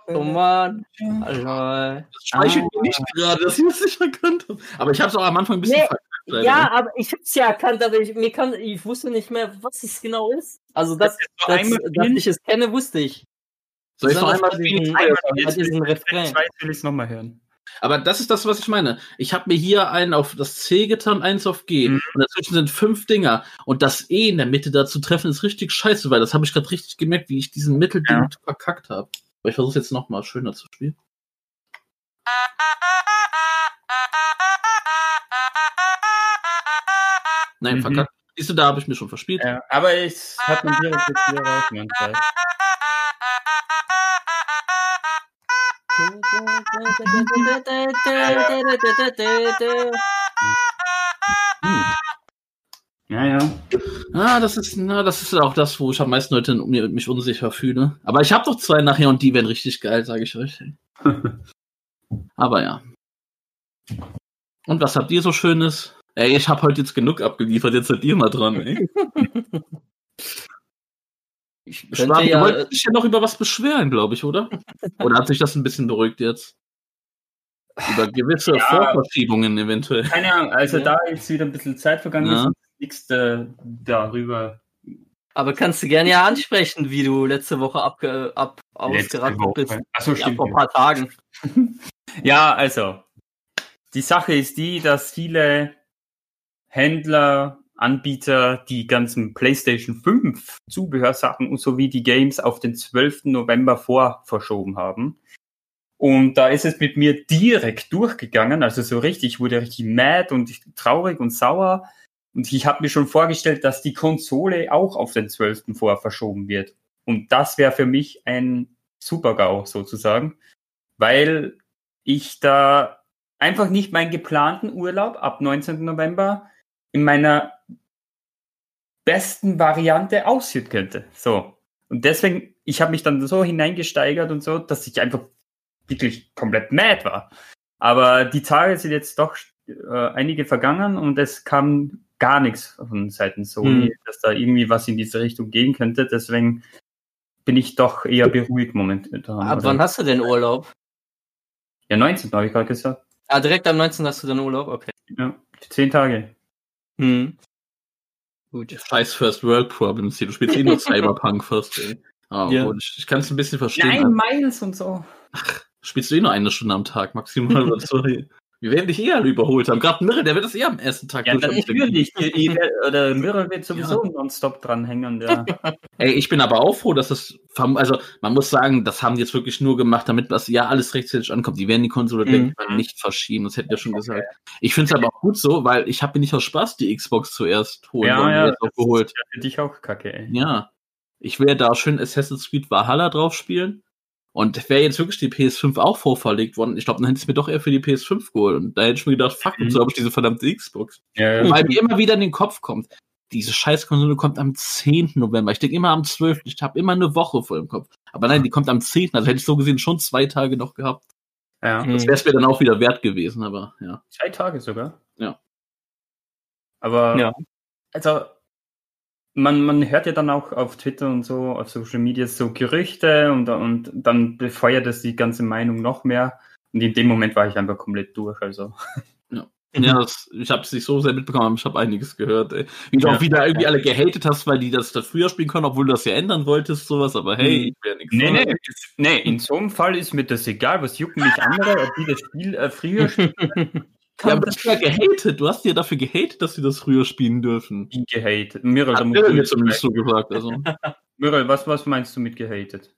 Oh Mann. Hallo. Das speichert Ah. mir nicht gerade, dass ich es nicht erkannt habe. Aber ich habe es auch am Anfang ein bisschen Nee, verkackt. leider. Ja, aber ich hab's ja erkannt, aber ich, mir kann, ich wusste nicht mehr, was es genau ist. Also, dass, noch dass, dass ich es kenne, wusste ich. Soll ich noch einmal diesen, Einmal bei diesem Refrain. Zwei will ich es nochmal hören. Aber das ist das, was ich meine. Ich habe mir hier einen auf das C getan, eins auf G. Mhm. Und dazwischen sind fünf Dinger. Und das E in der Mitte da zu treffen, ist richtig scheiße, weil das habe ich gerade richtig gemerkt, wie ich diesen Mittelding Ja. verkackt habe. Aber ich versuche jetzt nochmal schöner zu spielen. Nein, Mhm. verkackt. Siehst du, da habe ich mir schon verspielt. Ja, aber es hat man direkt wieder raus, Ja, ja. Ah, das ist, na, das ist auch das, wo ich am meisten heute mir- mich unsicher fühle. Aber ich habe doch zwei nachher und die werden richtig geil, sage ich euch. Aber ja. Und was habt ihr so Schönes? Ey, ich habe heute jetzt genug abgeliefert, jetzt seid ihr mal dran, ey. Ich Schwab, könnte du ja, wolltest dich ja noch über was beschweren, glaube ich, oder? Oder hat sich das ein bisschen beruhigt jetzt? Über gewisse Ja. Vorverschiebungen eventuell. Keine Ahnung, also Ja. da jetzt wieder ein bisschen Zeit vergangen Ja. ist, nichts äh, darüber. aber kannst du gerne ja ansprechen, wie du letzte Woche abge, ab, ausgerastet bist. Achso, Ja, stimmt. vor ein paar Tagen. Ja, also. die Sache ist die, dass viele Händler, Anbieter die ganzen PlayStation 5 Zubehörsachen und sowie die Games auf den 12. November vor verschoben haben. Und da ist es mit mir direkt durchgegangen, also so richtig, ich wurde richtig mad und traurig und sauer. Und ich habe mir schon vorgestellt, dass die Konsole auch auf den 12. vor verschoben wird. Und das wäre für mich ein Super-GAU sozusagen, weil ich da einfach nicht meinen geplanten Urlaub ab 19. November in meiner besten Variante aussieht könnte. So. Und deswegen, ich habe mich dann so hineingesteigert und so, dass ich einfach wirklich komplett mad war. Aber die Tage sind jetzt doch äh, einige vergangen und es kam gar nichts von Seiten Sony, hm. dass da irgendwie was in diese Richtung gehen könnte. Deswegen bin ich doch eher beruhigt momentan. Ab wann hast du denn Urlaub? Ja, 19. habe ich gerade gesagt. Ah, direkt am 19. hast du dann Urlaub? Okay. Ja, zehn Tage. Hm. Gut. Scheiß First World Problems hier. Du spielst eh nur Cyberpunk First, ey. Oh, ja. ich, ich kann es ein bisschen verstehen. Nein, Miles und so. Ach, spielst du eh nur eine Stunde am Tag maximal. sorry. Wir werden dich eh alle überholt haben. Gerade Mirre, der wird das eh am ersten Tag Ja, natürlich. Oder Mirre wird sowieso ja. nonstop dranhängen. Ja. Ey, ich bin aber auch froh, dass das. Also, man muss sagen, das haben die jetzt wirklich nur gemacht, damit das ja alles rechtzeitig ankommt. Die werden die Konsole, mhm. denke ich nicht verschieben. Das hätte ich ja schon gesagt. Ich finde es aber auch gut so, weil ich habe mir nicht aus Spaß die Xbox zuerst holen ja, ja, jetzt auch geholt. Ist für dich auch kacke, ey. Ja. Ich will ja da schön Assassin's Creed Valhalla drauf spielen. Und wäre jetzt wirklich die PS5 auch vorverlegt worden, ich glaube, dann hätte ich es mir doch eher für die PS5 geholt. Und da hätte ich mir gedacht, fuck, mhm. so habe ich diese verdammte Xbox. Ja, ja. Weil mir immer wieder in den Kopf kommt, diese Scheißkonsole kommt am 10. November. Ich denke immer am 12. Ich habe immer eine Woche vor dem Kopf. Aber nein, die kommt am 10. Also hätte ich so gesehen schon zwei Tage noch gehabt. Ja. Das wäre es mir dann auch wieder wert gewesen, aber ja. Zwei Tage sogar? Ja. Aber, ja. also, man, man hört ja dann auch auf Twitter und so, auf Social Media so Gerüchte und, und dann befeuert es die ganze Meinung noch mehr. Und in dem Moment war ich einfach komplett durch. Also. Ja, ja das, ich habe es nicht so sehr mitbekommen, ich habe einiges gehört. Ey. Wie du ja, auch wieder irgendwie ja. alle gehatet hast, weil die das, das früher spielen können, obwohl du das ja ändern wolltest, sowas. Aber hey, hm. ich wäre nichts. Nee, nee, nee, in so einem Fall ist mir das egal. Was jucken mich andere, ob die das Spiel äh, früher spielen ja, aber das war gehatet. Du hast dir dafür gehatet, dass sie das früher spielen dürfen. Wie gehatet? Mirrell, Hat Mirrell mir zumindest so gesagt. Also. Mirrel, was, was meinst du mit gehatet?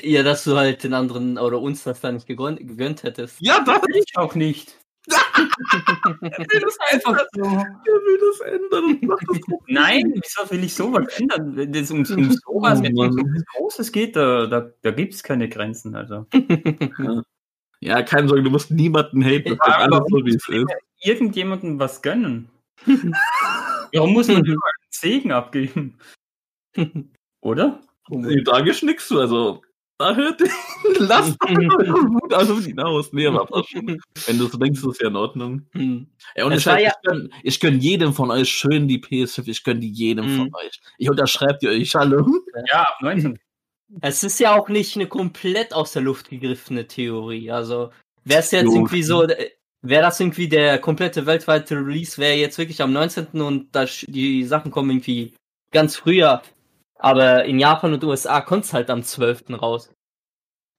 Ja, dass du halt den anderen oder uns das da nicht gegönnt, gegönnt hättest. Ja, das ich auch nicht. er will das einfach so. Er will das ändern. Das Nein, wieso will ich sowas ändern? Wenn es um, um sowas, oh, wenn es um Großes geht, da, da, da gibt es keine Grenzen. Also. Ja. Ja, keine Sorge, du musst niemanden haten. Ja, alles so, wie es ist. Irgendjemandem was gönnen. Warum muss man immer einen Segen abgeben? Oder? Da geschnickst du, also da hört lass Mut also hinaus. Nee, aber passt schon. Wenn du so denkst, ist das ja in Ordnung. Hm. Ja, und ich, ja ich, gönn, ich gönn jedem von euch schön die PS5, ich gönn die jedem hm. von euch. Ich unterschreibe die euch alle. Ja, ab 19. Es ist ja auch nicht eine komplett aus der Luft gegriffene Theorie. Also wäre es jetzt irgendwie so, äh, wäre das irgendwie der komplette weltweite Release, wäre jetzt wirklich am 19. und das, die Sachen kommen irgendwie ganz früher. Aber in Japan und USA kommt es halt am 12. raus.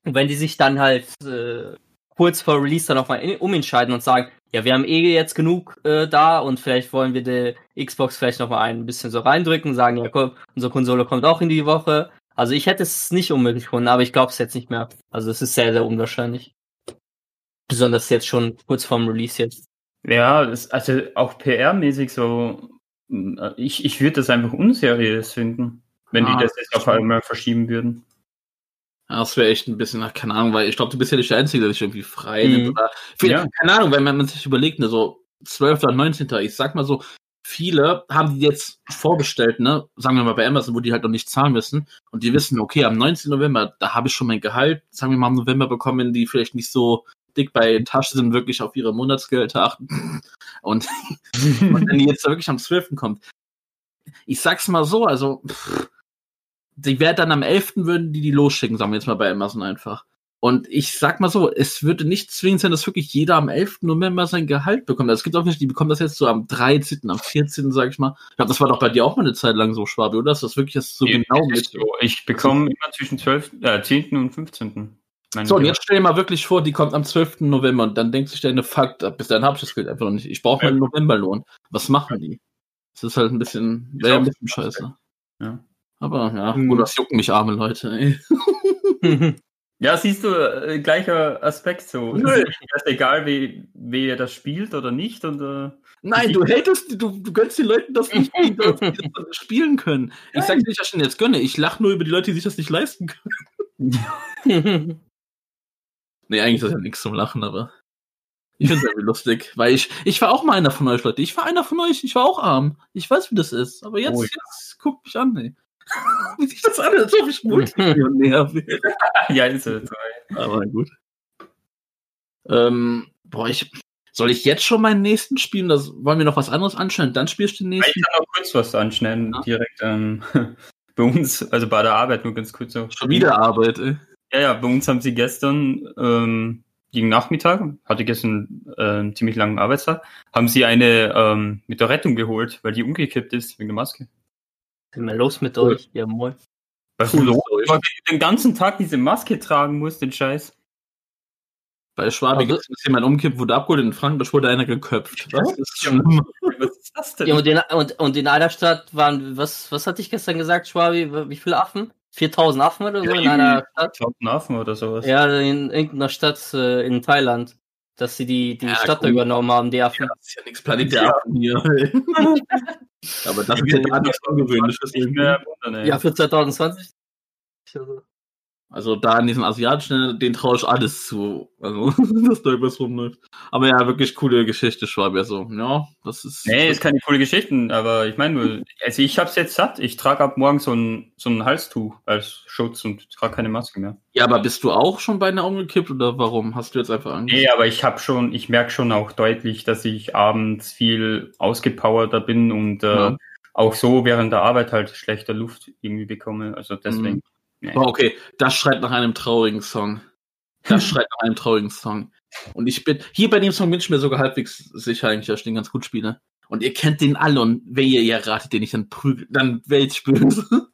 Und wenn die sich dann halt äh, kurz vor Release dann nochmal umentscheiden und sagen, ja, wir haben eh jetzt genug äh, da und vielleicht wollen wir die Xbox vielleicht nochmal ein bisschen so reindrücken, sagen, ja komm, unsere Konsole kommt auch in die Woche, also ich hätte es nicht unmöglich gefunden, aber ich glaube es jetzt nicht mehr. Also es ist sehr, sehr unwahrscheinlich. Besonders jetzt schon kurz vorm Release jetzt. Ja, das, also auch PR-mäßig so, ich, ich würde das einfach unseriös finden, wenn ah, die das jetzt auf einmal verschieben würden. Ja, das wäre echt ein bisschen, ach, keine Ahnung, weil ich glaube, du bist ja nicht der Einzige, der sich irgendwie frei mhm. nimmt. Oder, ja. Keine Ahnung, wenn man, man sich überlegt, ne, so 12. oder 19. Ich sag mal so, viele haben die jetzt vorbestellt, ne? Sagen wir mal bei Amazon, wo die halt noch nicht zahlen müssen. Und die wissen, okay, am 19. November, da habe ich schon mein Gehalt, sagen wir mal im November bekommen, die vielleicht nicht so dick bei Tasche sind, wirklich auf ihre Monatsgehälter achten. Und, und wenn die jetzt wirklich am 12. kommt. Ich sag's mal so, also, pff, die werden dann am 11. würden die die losschicken, sagen wir jetzt mal bei Amazon einfach. Und ich sag mal so, es würde nicht zwingend sein, dass wirklich jeder am 11. November sein Gehalt bekommt. Also es gibt auch nicht, die bekommen das jetzt so am 13., am 14., sag ich mal. Ich glaube, das war doch bei dir auch mal eine Zeit lang so, Schwabe, oder? Dass das wirklich das so ja, genau mit. So. Ich bekomme immer zwischen 12, äh, 10. und 15. Mein So, und jetzt stell dir mal wirklich vor, die kommt am 12. November und dann denkt sich der, fuck, bis dahin hab ich das Geld einfach noch nicht. Ich brauche meinen Novemberlohn. Was machen die? Das ist halt ein bisschen, wäre ein bisschen scheiße. Ja. Aber ja, Mhm. gut, das jucken mich arme Leute, ey. Ja, siehst du, äh, gleicher Aspekt so. Nö. Ist egal, wie, wer das spielt oder nicht? Und, äh, Nein, du hatest, du, du gönnst den Leuten das nicht, die das, spielen können. Ich sag nicht, dass ich das jetzt gönne. Ich lache nur über die Leute, die sich das nicht leisten können. Nee, eigentlich ist das ja nichts zum Lachen, aber ich finde es irgendwie lustig, weil ich, ich war auch mal einer von euch, Leute. Ich war einer von euch, ich war auch arm. Ich weiß, wie das ist. Aber jetzt, Oh, ja. jetzt guckt mich an, ey. Wie sich das als ob ich Multimillionär wäre. ja, ist es. Aber gut. Ähm, boah, ich, soll ich jetzt schon meinen nächsten spielen? Das, wollen wir noch was anderes anschauen? Dann spielst du den Ich nächsten. kann auch kurz was anschneiden, Ja. direkt ähm, bei uns, also bei der Arbeit, nur ganz kurz. Auch. Schon wieder Arbeit, ey. Ja, ja, bei uns haben sie gestern, ähm, gegen Nachmittag, hatte gestern äh, einen ziemlich langen Arbeitstag, haben sie eine ähm, mit der Rettung geholt, weil die umgekippt ist wegen der Maske. Mal los mit Cool. euch, ja moin. Was Cool, los? Weil du den ganzen Tag diese Maske tragen musst, den Scheiß. Bei Schwabi Also- also, ist jemand umkippt, wurde abgeholt, in Frankreich wurde einer geköpft. Das ist schlimm. Was ist das denn? Ja, und in, und, und in einer Stadt waren, was, was hatte ich gestern gesagt, Schwabi? Wie viele Affen? 4000 Affen oder so in einer Stadt? Tausend oder sowas. Ja, in irgendeiner Stadt äh, in Thailand. Dass sie die, die Ja, Stadt da cool. übernommen haben, die Affen. Das ist ja nichts Planet der Affen hier. Aber das ist ja wundern, ey. Ja, für 2020. Also, Also da in diesen asiatischen, den traue ich alles zu. Also, dass da irgendwas rumläuft. Aber ja, wirklich coole Geschichte, Schwabi. Also, ja, das ist. Nee, ist keine coole Geschichten, aber ich meine nur, also ich hab's jetzt satt. Ich trage ab morgen so ein, so ein Halstuch als Schutz und trage keine Maske mehr. Ja, aber bist du auch schon beinahe umgekippt oder warum? Hast du jetzt einfach Angst? Nee, aber ich habe schon, ich merke schon auch deutlich, dass ich abends viel ausgepowerter bin und äh, Ja. auch so während der Arbeit halt schlechter Luft irgendwie bekomme. Also deswegen. Nee. Okay, das schreit nach einem traurigen Song. Das schreit nach einem traurigen Song. Und ich bin, hier bei dem Song bin ich mir sogar halbwegs sicher eigentlich, dass ich den ganz gut spiele. Und ihr kennt den alle und wenn ihr ihr ratet, den ich dann prügel, dann wäre ich böse.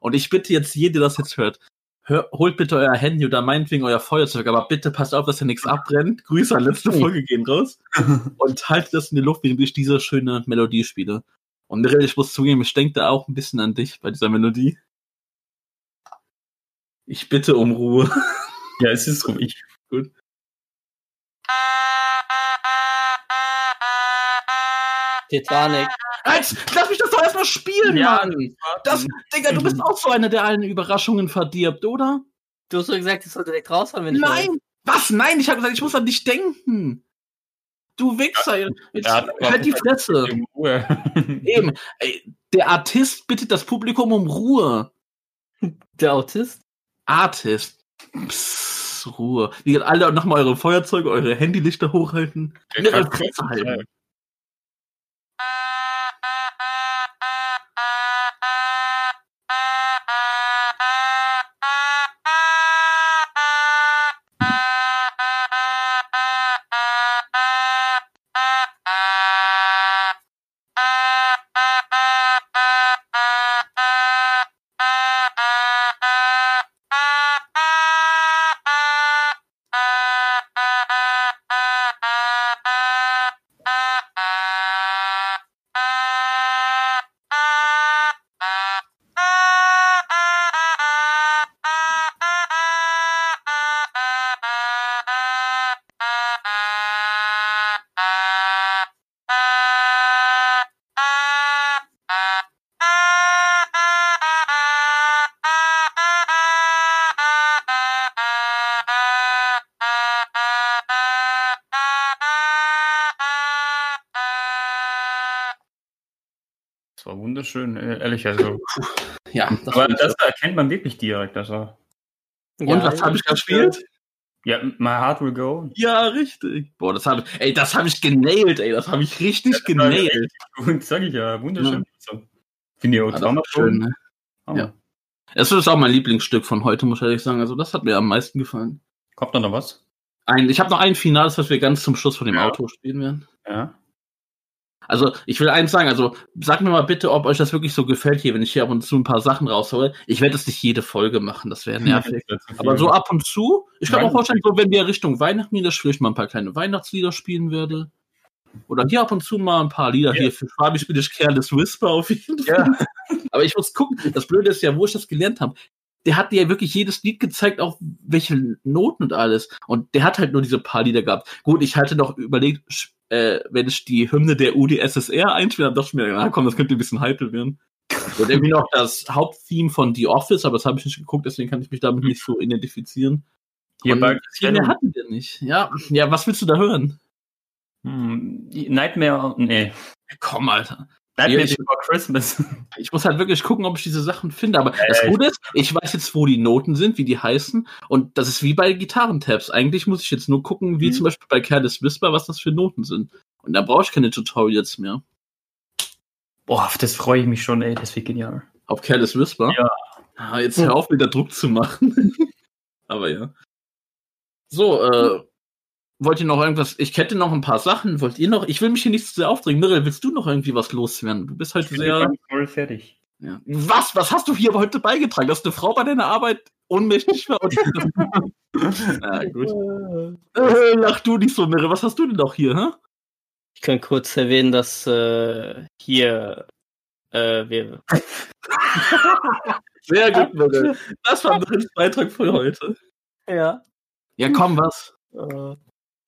Und ich bitte jetzt jeder, der das jetzt hört, hör, holt bitte euer Handy oder meinetwegen euer Feuerzeug, aber bitte passt auf, dass ihr nichts abbrennt. Grüße an letzte Folge gehen raus. Und haltet das in die Luft, während ich diese schöne Melodie spiele. Und Mirel, ich muss zugeben, ich denke da auch ein bisschen an dich bei dieser Melodie. Ich bitte um Ruhe. Ja, es ist ruhig. Titanic. Als, lass mich das doch erstmal spielen, Ja, Mann! Das, Digga, du bist auch so einer, der allen Überraschungen verdirbt, oder? Du hast doch gesagt, ich soll direkt raushauen, wenn ich Nein! Was? Nein, ich habe gesagt, ich muss an dich denken. Du Wichser. Jetzt, hat- halt die Fresse. Eben. Ey, der Artist bittet das Publikum um Ruhe. Der Autist? Artist. Psst, Ruhe. Wie gesagt, alle nochmal eure Feuerzeuge, eure Handylichter hochhalten. Ihre Fresse halten. Das war wunderschön, äh, ehrlich. Also. Ja, das Aber das erkennt man wirklich direkt. Also. auch. Und was habe ich gespielt? Ja, My Heart Will Go. Ja, richtig. Boah, das habe ich, ey, das habe ich genailt, ey, das habe ich richtig genailt. Und sag ich ja, wunderschön. So. Finde ich auch Ja, das war schön, ne? Hammer. Ja. Es ist auch mein Lieblingsstück von heute, muss ich ehrlich sagen. Also, das hat mir am meisten gefallen. Kommt da noch was? Ein, ich habe noch ein Finales, was wir ganz zum Schluss von dem Ja. Auto spielen werden. Ja. Also, ich will eins sagen, also sagt mir mal bitte, ob euch das wirklich so gefällt hier, wenn ich hier ab und zu ein paar Sachen raushole. Ich werde es nicht jede Folge machen, das wäre nervig. Aber so ab und zu, ich kann mir auch vorstellen, so wenn wir Richtung Weihnachten ich vielleicht mal ein paar kleine Weihnachtslieder spielen werde. Oder hier ab und zu mal ein paar Lieder. Ja. Hier für Fabi spiele ich Careless Whisper auf jeden Fall. Ja. Aber ich muss gucken, das Blöde ist ja, wo ich das gelernt habe. Der hat dir ja wirklich jedes Lied gezeigt, auch welche Noten und alles. Und der hat halt nur diese paar Lieder gehabt. Gut, ich hatte noch überlegt, äh, wenn ich die Hymne der UdSSR einspiele, dann dachte ich mir, na komm, das könnte ein bisschen heikel werden. Und irgendwie noch das Haupttheme von The Office, aber das habe ich nicht geguckt, deswegen kann ich mich damit nicht so identifizieren. Hier Und bei viel mehr hatten wir nicht. Ja, ja, was willst du da hören? Hm, Nightmare, nee. Komm, Alter. Nightmare ich- Before Christmas. Ich muss halt wirklich gucken, ob ich diese Sachen finde. Aber das Äh, Gute ist, ich weiß jetzt, wo die Noten sind, wie die heißen. Und das ist wie bei Gitarrentabs. Eigentlich muss ich jetzt nur gucken, wie Mhm. zum Beispiel bei Careless Whisper, was das für Noten sind. Und da brauche ich keine Tutorials mehr. Boah, auf das freue ich mich schon, ey, das wird genial. Auf Careless Whisper? Ja. Ah, jetzt hör auf, wieder Druck zu machen. aber ja. So, äh, wollt ihr noch irgendwas? Ich hätte noch ein paar Sachen. Wollt ihr noch? Ich will mich hier nicht zu sehr aufdringen. Mirel, willst du noch irgendwie was loswerden? Du bist heute Ich bin sehr. voll fertig. Ja. Was? Was hast du hier heute beigetragen? Dass eine Frau bei deiner Arbeit ohnmächtig war? Und ja, gut. Äh, lach du nicht so, Mirre. Was hast du denn noch hier, hä? Ich kann kurz erwähnen, dass äh, hier äh, wir, Sehr gut, Mirre. Das war Mirres Beitrag für heute. ja. Ja, komm, was?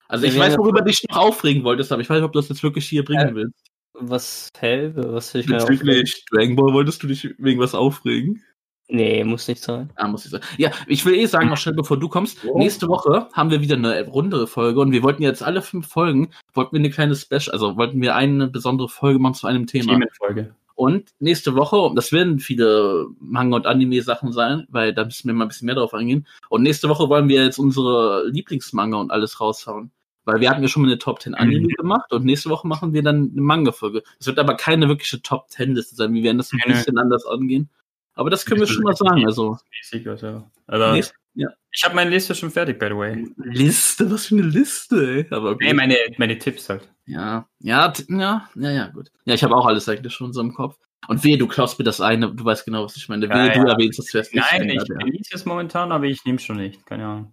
Also ich weiß, worüber du dich noch aufregen wolltest, aber ich weiß nicht, ob du das jetzt wirklich hier bringen Äh, willst. was hell? Was will ich mir Bezüglich Dragon Ball wolltest du dich wegen was aufregen? Nee, muss nicht sein. Ah, muss ich sagen. Ja, ich will eh sagen, noch schnell, bevor du kommst. Ja. Nächste Woche haben wir wieder eine rundere Folge und wir wollten jetzt alle fünf Folgen, wollten wir eine kleine Special, also wollten wir eine besondere Folge machen zu einem Thema. Themenfolge. Und nächste Woche, das werden viele Manga- und Anime-Sachen sein, weil da müssen wir mal ein bisschen mehr drauf eingehen. Und nächste Woche wollen wir jetzt unsere Lieblingsmanga und alles raushauen. Weil wir hatten ja schon mal eine Top 10 Anime Mhm. gemacht und nächste Woche machen wir dann eine Manga-Folge. Es wird aber keine wirkliche Top 10-Liste sein. Wir werden das ein bisschen anders angehen. Aber das können wir schon mal sagen. Also, Mäßig, also. Aber nächste, ja. ich habe meine Liste schon fertig, by the way. Liste, was für eine Liste, ey. Aber gut. Nee, meine, meine Tipps halt. Ja, ja, ja, ja, ja, gut. Ja, ich habe auch alles eigentlich schon so im Kopf. Und wehe, du klaust mir das eine, du weißt genau, was ich meine. Wehe, Ja, du ja. erwähnst das zuerst nicht. Nein, ich genieße es momentan, aber ich nehme schon nicht. Keine Ahnung.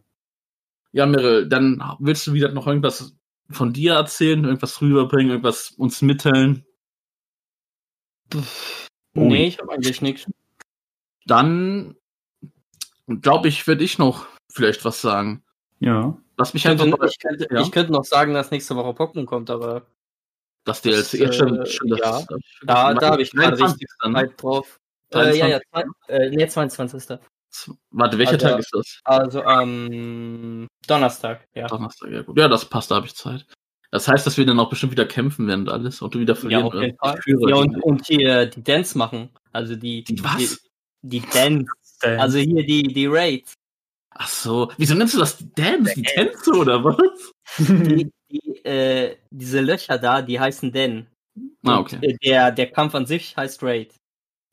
Ja, Mirel, dann willst du wieder noch irgendwas von dir erzählen, irgendwas rüberbringen, irgendwas uns mitteilen? Oh. Nee, ich habe eigentlich nichts. Dann glaube ich, werde ich noch vielleicht was sagen. Ja. Lass mich Ich könnte, einfach ich, könnte, ja. ich könnte noch sagen, dass nächste Woche Pokémon kommt, aber das DLC. das, Ja, stimmt, äh, stimmt, das, ja. das- Da- da hab ich gerade 23. ne? halt drauf. Äh, ja, ja, 23. zwei, äh, nee, 22. Warte, welcher Also- Tag ist das? Also am Donnerstag, ja. Donnerstag, ja gut. Ja, das passt, da habe ich Zeit. Das heißt, dass wir dann auch bestimmt wieder kämpfen werden und alles und du wieder Ja, verlieren auf jeden. Fall. Ja, und, und hier die Dance machen. Also die. Die was? Die, die Dance. Also hier die, die Raids. Ach so. Wieso nennst du das Dance? Die Tänze oder was? Die, die, äh, diese Löcher da, die heißen Den. Ah, okay. Der, der Kampf an sich heißt Raid.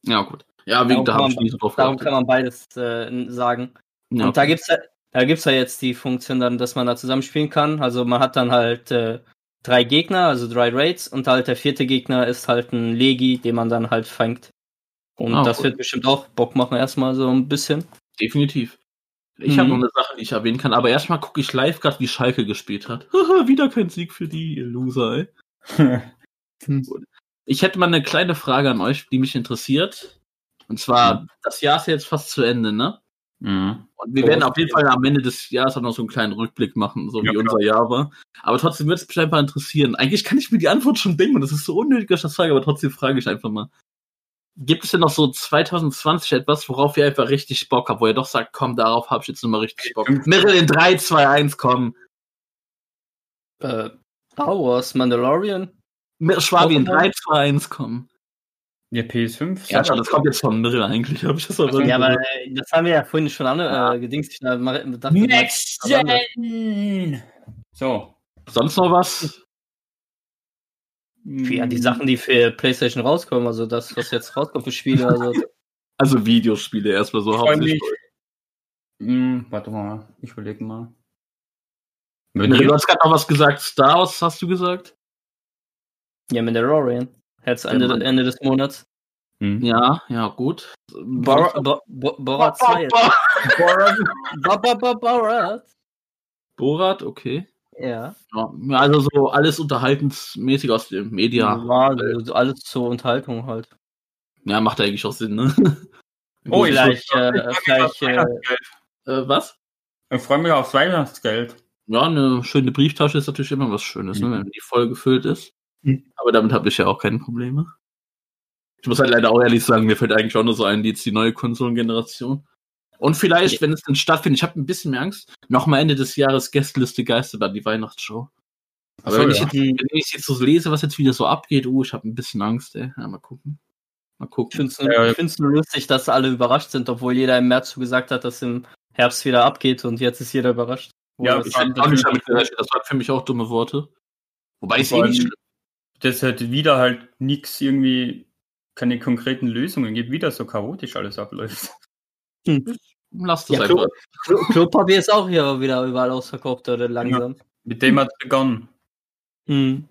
Ja, gut. Ja, wegen Darum da kann habe ich so drauf Darum geachtet. kann man beides äh, sagen. Ja, Und da okay. gibt's ja, da gibt's ja jetzt die Funktion dann, dass man da zusammen spielen kann. Also man hat dann halt äh, drei Gegner, also drei Raids und halt der vierte Gegner ist halt ein Legi, den man dann halt fängt. Und Ah, das cool. wird bestimmt auch Bock machen, erstmal so ein bisschen. Definitiv. Ich Mhm. habe noch eine Sache, die ich erwähnen kann, aber erstmal gucke ich live gerade, wie Schalke gespielt hat. Wieder kein Sieg für die, ihr Loser, ey. Ich hätte mal eine kleine Frage an euch, die mich interessiert. Und zwar, das Jahr ist ja jetzt fast zu Ende, ne? mhm. Und wir Oh, werden auf jeden Fall am Ende des Jahres auch noch so einen kleinen Rückblick machen, so Ja, wie klar. unser Jahr war. Aber trotzdem wird es mich einfach interessieren. Eigentlich kann ich mir die Antwort schon denken und das ist so unnötig, dass ich das frage, aber trotzdem frage ich einfach mal. Gibt es denn noch so 2020 etwas, worauf ihr einfach richtig Bock habt, wo ihr doch sagt, komm, darauf habe ich jetzt nochmal richtig Bock. Mirrell in 3, 2, 1, komm. Äh, Star Wars, Mandalorian. Mir- Schwabi in Pokémon. 3, 2, 1, komm. Ja, PS5. Ja, schau, das kommt jetzt von Mirrell eigentlich, habe ich das aber Ja, aber äh, das haben wir ja vorhin schon an, Ja. äh, gedingst. Ich dachte, Next Gen! So. Sonst noch was? Ja, die Sachen, die für PlayStation rauskommen, also das, was jetzt rauskommt für Spiele, also Also Videospiele erstmal so hauptsächlich. Hm, warte mal, ich überlege mal. Mirrell, du hast gerade noch was gesagt. Star Wars hast du gesagt? Ja, Mandalorian. Jetzt Ende. Ende des Monats. Hm. Ja, ja, gut. Bor Bo Bo Borat 2 jetzt. Borat. Bo Bo Bo Borat. Borat, okay. Ja. Ja, also so alles unterhaltensmäßig aus dem Media. War so alles zur Unterhaltung halt. Ja, macht eigentlich auch Sinn, ne? Oh, vielleicht, äh, auf vielleicht, äh, äh, was? Ich freue mich aufs Weihnachtsgeld. Ja, eine schöne Brieftasche ist natürlich immer was Schönes, ne, Mhm. wenn die voll gefüllt ist. Mhm. Aber damit habe ich ja auch keine Probleme. Ich muss halt leider auch ehrlich sagen, mir fällt eigentlich auch nur so ein, die jetzt die neue Konsolengeneration. Und vielleicht, wenn es dann stattfindet, ich habe ein bisschen mehr Angst, nochmal Ende des Jahres Gästeliste Geisterbahn, die Weihnachtsshow. Aber so, wenn, ich ja. jetzt, wenn ich jetzt so lese, was jetzt wieder so abgeht, uh, ich habe ein bisschen Angst, ey. Ja, mal gucken. Mal Ich gucken. finde es nur, Ja. ich find's nur lustig, dass alle überrascht sind, obwohl jeder im März so gesagt hat, dass im Herbst wieder abgeht und jetzt ist jeder überrascht. Ja, das- Ich hätte auch nicht damit gerechnet, das waren für mich auch dumme Worte. Wobei es eh nicht schlimm Das halt wieder halt nichts irgendwie, keine konkreten Lösungen gibt, wieder so chaotisch alles abläuft. Lasst es Ja, einfach. Klo Klo Klopapier ist auch hier wieder überall ausverkauft oder langsam. Mit dem hat begonnen. Hm.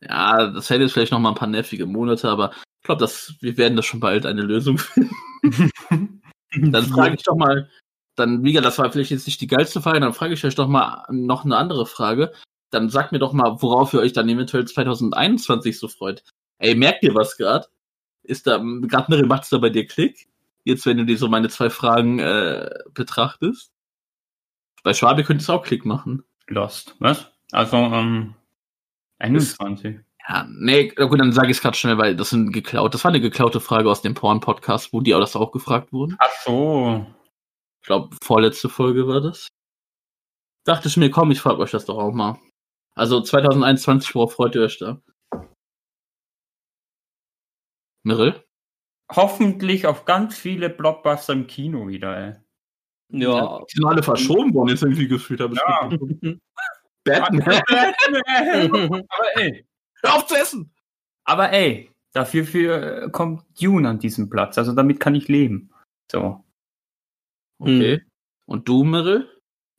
Ja, das hätte jetzt vielleicht noch mal ein paar nervige Monate, aber ich glaube, dass wir werden da schon bald eine Lösung finden. Dann frage ich doch mal, dann, wie gesagt, das war vielleicht jetzt nicht die geilste Frage, dann frage ich euch doch mal noch eine andere Frage. Dann sagt mir doch mal, worauf ihr euch dann eventuell 2021 so freut. Ey, merkt ihr was gerade? Ist da gerade eine macht's da bei dir Klick? Jetzt, wenn du dir so meine zwei Fragen äh, betrachtest. Bei Schwabe könnte es auch Klick machen. Lost. Was? Also, ähm, 21. Ja, nee, gut, dann sage ich es gerade schnell, weil das sind geklaut. Das war eine geklaute Frage aus dem Porn-Podcast, wo die auch das auch gefragt wurden. Ach so. Ich glaube, vorletzte Folge war das. Dachte ich mir, komm, ich frage euch das doch auch mal. Also 2021, worauf freut ihr euch da? Mirrell? Hoffentlich auf ganz viele Blockbuster im Kino wieder, ey. Ja. Die sind alle verschoben worden, jetzt irgendwie gefühlt habe. Ja. Batman, aber ey, hör auf zu essen! aber ey, dafür für, äh, kommt Dune an diesem Platz, also damit kann ich leben. So. Okay. Und du, Mirrell?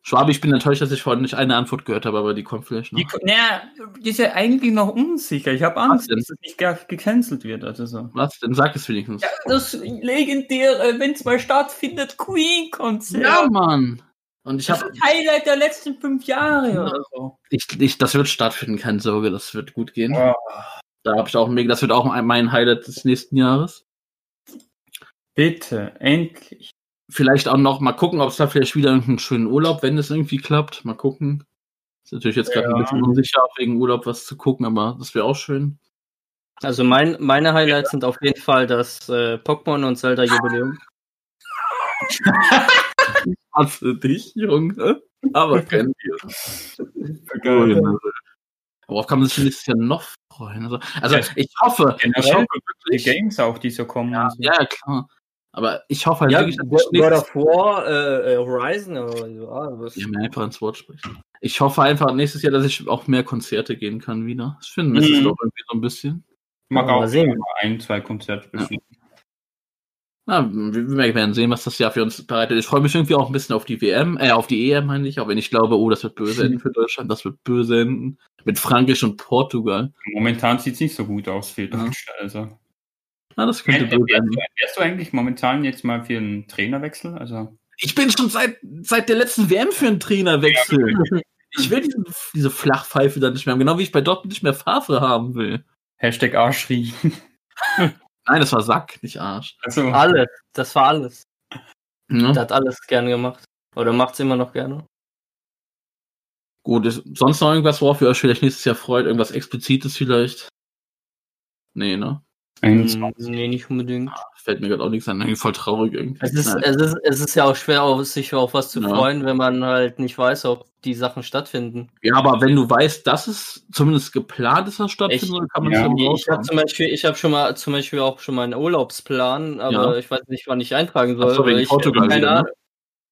Schwabe, ich bin enttäuscht, dass ich vorhin nicht eine Antwort gehört habe, aber die kommt vielleicht noch. Die, naja, die ist ja eigentlich noch unsicher. Ich habe Angst, dass es nicht gar gecancelt wird. Also so. Was denn? Sag es wenigstens. Ja, das legendäre, wenn es mal stattfindet, Queen-Konzert. Ja, Mann! Und ich das ein Highlight der letzten fünf Jahre Ja. oder so. Ich, ich, das wird stattfinden, keine Sorge, das wird gut gehen. Oh, Da habe ich auch mega, das wird auch mein Highlight des nächsten Jahres. bitte, endlich. Vielleicht auch noch mal gucken, ob es da vielleicht wieder irgendeinen schönen Urlaub, wenn es irgendwie klappt. Mal gucken. Ist natürlich jetzt gerade Ja. ein bisschen unsicher, wegen Urlaub was zu gucken, aber das wäre auch schön. Also mein, meine Highlights sind auf jeden Fall das äh, Pokémon und Zelda Jubiläum. Was für dich, Junge. Aber kennt ihr. Geil. Worauf kann man sich nächstes Jahr noch freuen? Also, also Ja, ich hoffe, ich hoffe die Games auch, die so kommen. ja, und so. ja, klar. Aber ich hoffe halt Ja, wirklich, dass God of War, äh, äh, Horizon, aber ja, was, Ja, mir einfach ins Wort sprechen. Ich hoffe einfach nächstes Jahr, dass ich auch mehr Konzerte gehen kann wieder. Ich finde, es Mhm. ist doch irgendwie so ein bisschen. Ich mag Mal auch sehen. ein, zwei Konzerte besuchen. Na, wir, werden sehen, was das Jahr für uns bereitet. Ich freue mich irgendwie auch ein bisschen auf die WM, äh, auf die EM, meine ich, auch wenn ich glaube, oh, das wird böse enden für Deutschland, das wird böse enden. Mit Frankreich und Portugal. Momentan sieht es nicht so gut aus für Deutschland. Also. Na, das könnte enden. du- wärst du eigentlich momentan jetzt mal für einen Trainerwechsel? Also. Ich bin schon seit, seit der letzten WM für einen Trainerwechsel. Ich will diese, diese Flachpfeife dann nicht mehr haben, genau wie ich bei Dortmund nicht mehr Favre haben will. Hashtag Arschrie. Nein, das war Sack, nicht Arsch. Also, alles. Das war alles. Ja. Der hat alles gern gemacht. Oder macht's immer noch gerne. Gut, ist sonst noch irgendwas, worauf ihr euch vielleicht nächstes Jahr freut? Irgendwas Explizites vielleicht? Nee, ne? 21. Hm, nee, nicht unbedingt. Fällt mir gerade auch nichts an. Voll traurig irgendwie. Es ist, es, ist, es ist ja auch schwer, auf, sich auf was zu Ja. freuen, wenn man halt nicht weiß, ob die Sachen stattfinden. ja, aber wenn du weißt, dass es zumindest geplant ist, dass stattfindet, Ich- dann kann man ja. es ja Ich habe zum Beispiel, ich habe schon mal zum Beispiel auch schon mal einen Urlaubsplan, aber Ja. ich weiß nicht, wann ich eintragen soll. Ach so, wegen weil ich Portugal keine wieder, ne?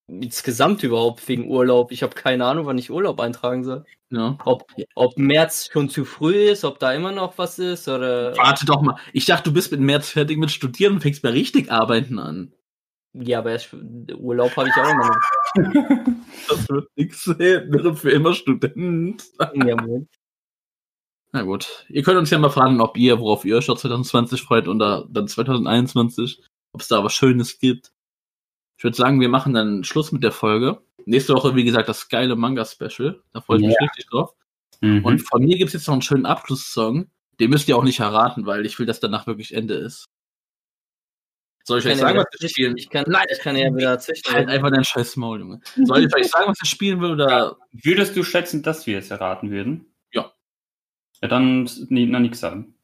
Insgesamt überhaupt wegen Urlaub. Ich habe keine Ahnung, wann ich Urlaub eintragen soll. Ja. Ob, ob März schon zu früh ist, ob da immer noch was ist oder. Warte doch mal. Ich dachte, du bist mit März fertig mit Studieren und fängst mal richtig arbeiten an. Ja, aber erst, Urlaub habe ich auch immer noch. Das wird nichts sehen. Wäre für immer Student. Ja, Moment. Na gut. Ihr könnt uns ja mal fragen, ob ihr, worauf ihr euch 2020 freut oder dann 2021, ob es da was Schönes gibt. Ich würde sagen, wir machen dann Schluss mit der Folge. Nächste Woche, wie gesagt, das geile Manga-Special. Da freue ich mich Ja. richtig drauf. Mhm. Und von mir gibt es jetzt noch einen schönen Abschlusssong. Den müsst ihr auch nicht erraten, weil ich will, dass danach wirklich Ende ist. Soll ich euch kann ja sagen, was wir spielen? Ich kann, Nein. ich kann ja wieder züchten. Halt einfach dein scheiß Maul, Junge. Soll ich euch sagen, was ich spielen will, oder? Würdest du schätzen, dass wir es erraten würden? Ja. Ja, dann nee, noch nichts sagen.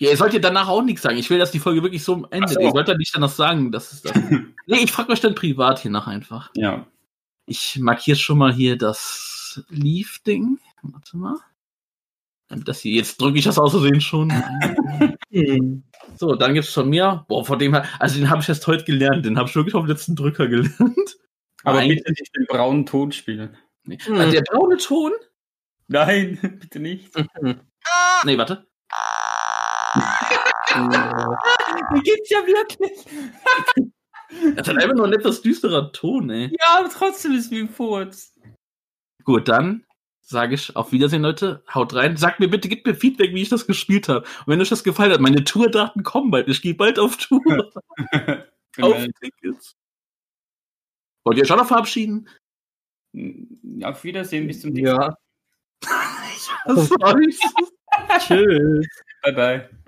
Ja, ihr sollt ihr danach auch nichts sagen. Ich will, dass die Folge wirklich so am Ende so. Ihr sollt ja nicht danach sagen, dass es das. nee, ich frage euch dann privat hier nach einfach. Ja. Ich markiere schon mal hier das Leaf-Ding. Warte mal. Damit Das hier, jetzt drücke ich das aus Versehen schon. Hm. So, dann gibt's von mir, boah, von dem her, also den habe ich erst heute gelernt, den habe ich wirklich auf dem letzten Drücker gelernt. Aber Nein. bitte nicht den braunen Ton spielen. Nee. Also der braune Ton? Nein, bitte nicht. Nee, warte. Mir geht's ja wirklich. Das ist einfach nur ein etwas düsterer Ton, ey. Ja, aber trotzdem ist wie ein Furz. Gut, dann sage ich auf Wiedersehen, Leute. Haut rein. Sagt mir bitte, gebt mir Feedback, wie ich das gespielt habe. Und wenn euch das gefallen hat, meine Tourdaten kommen bald. Ich gehe bald auf Tour. auf Tickets. Wollt ihr euch auch noch verabschieden? Auf Wiedersehen, bis zum nächsten Mal. Ja. War ich. Tschüss. Bye bye.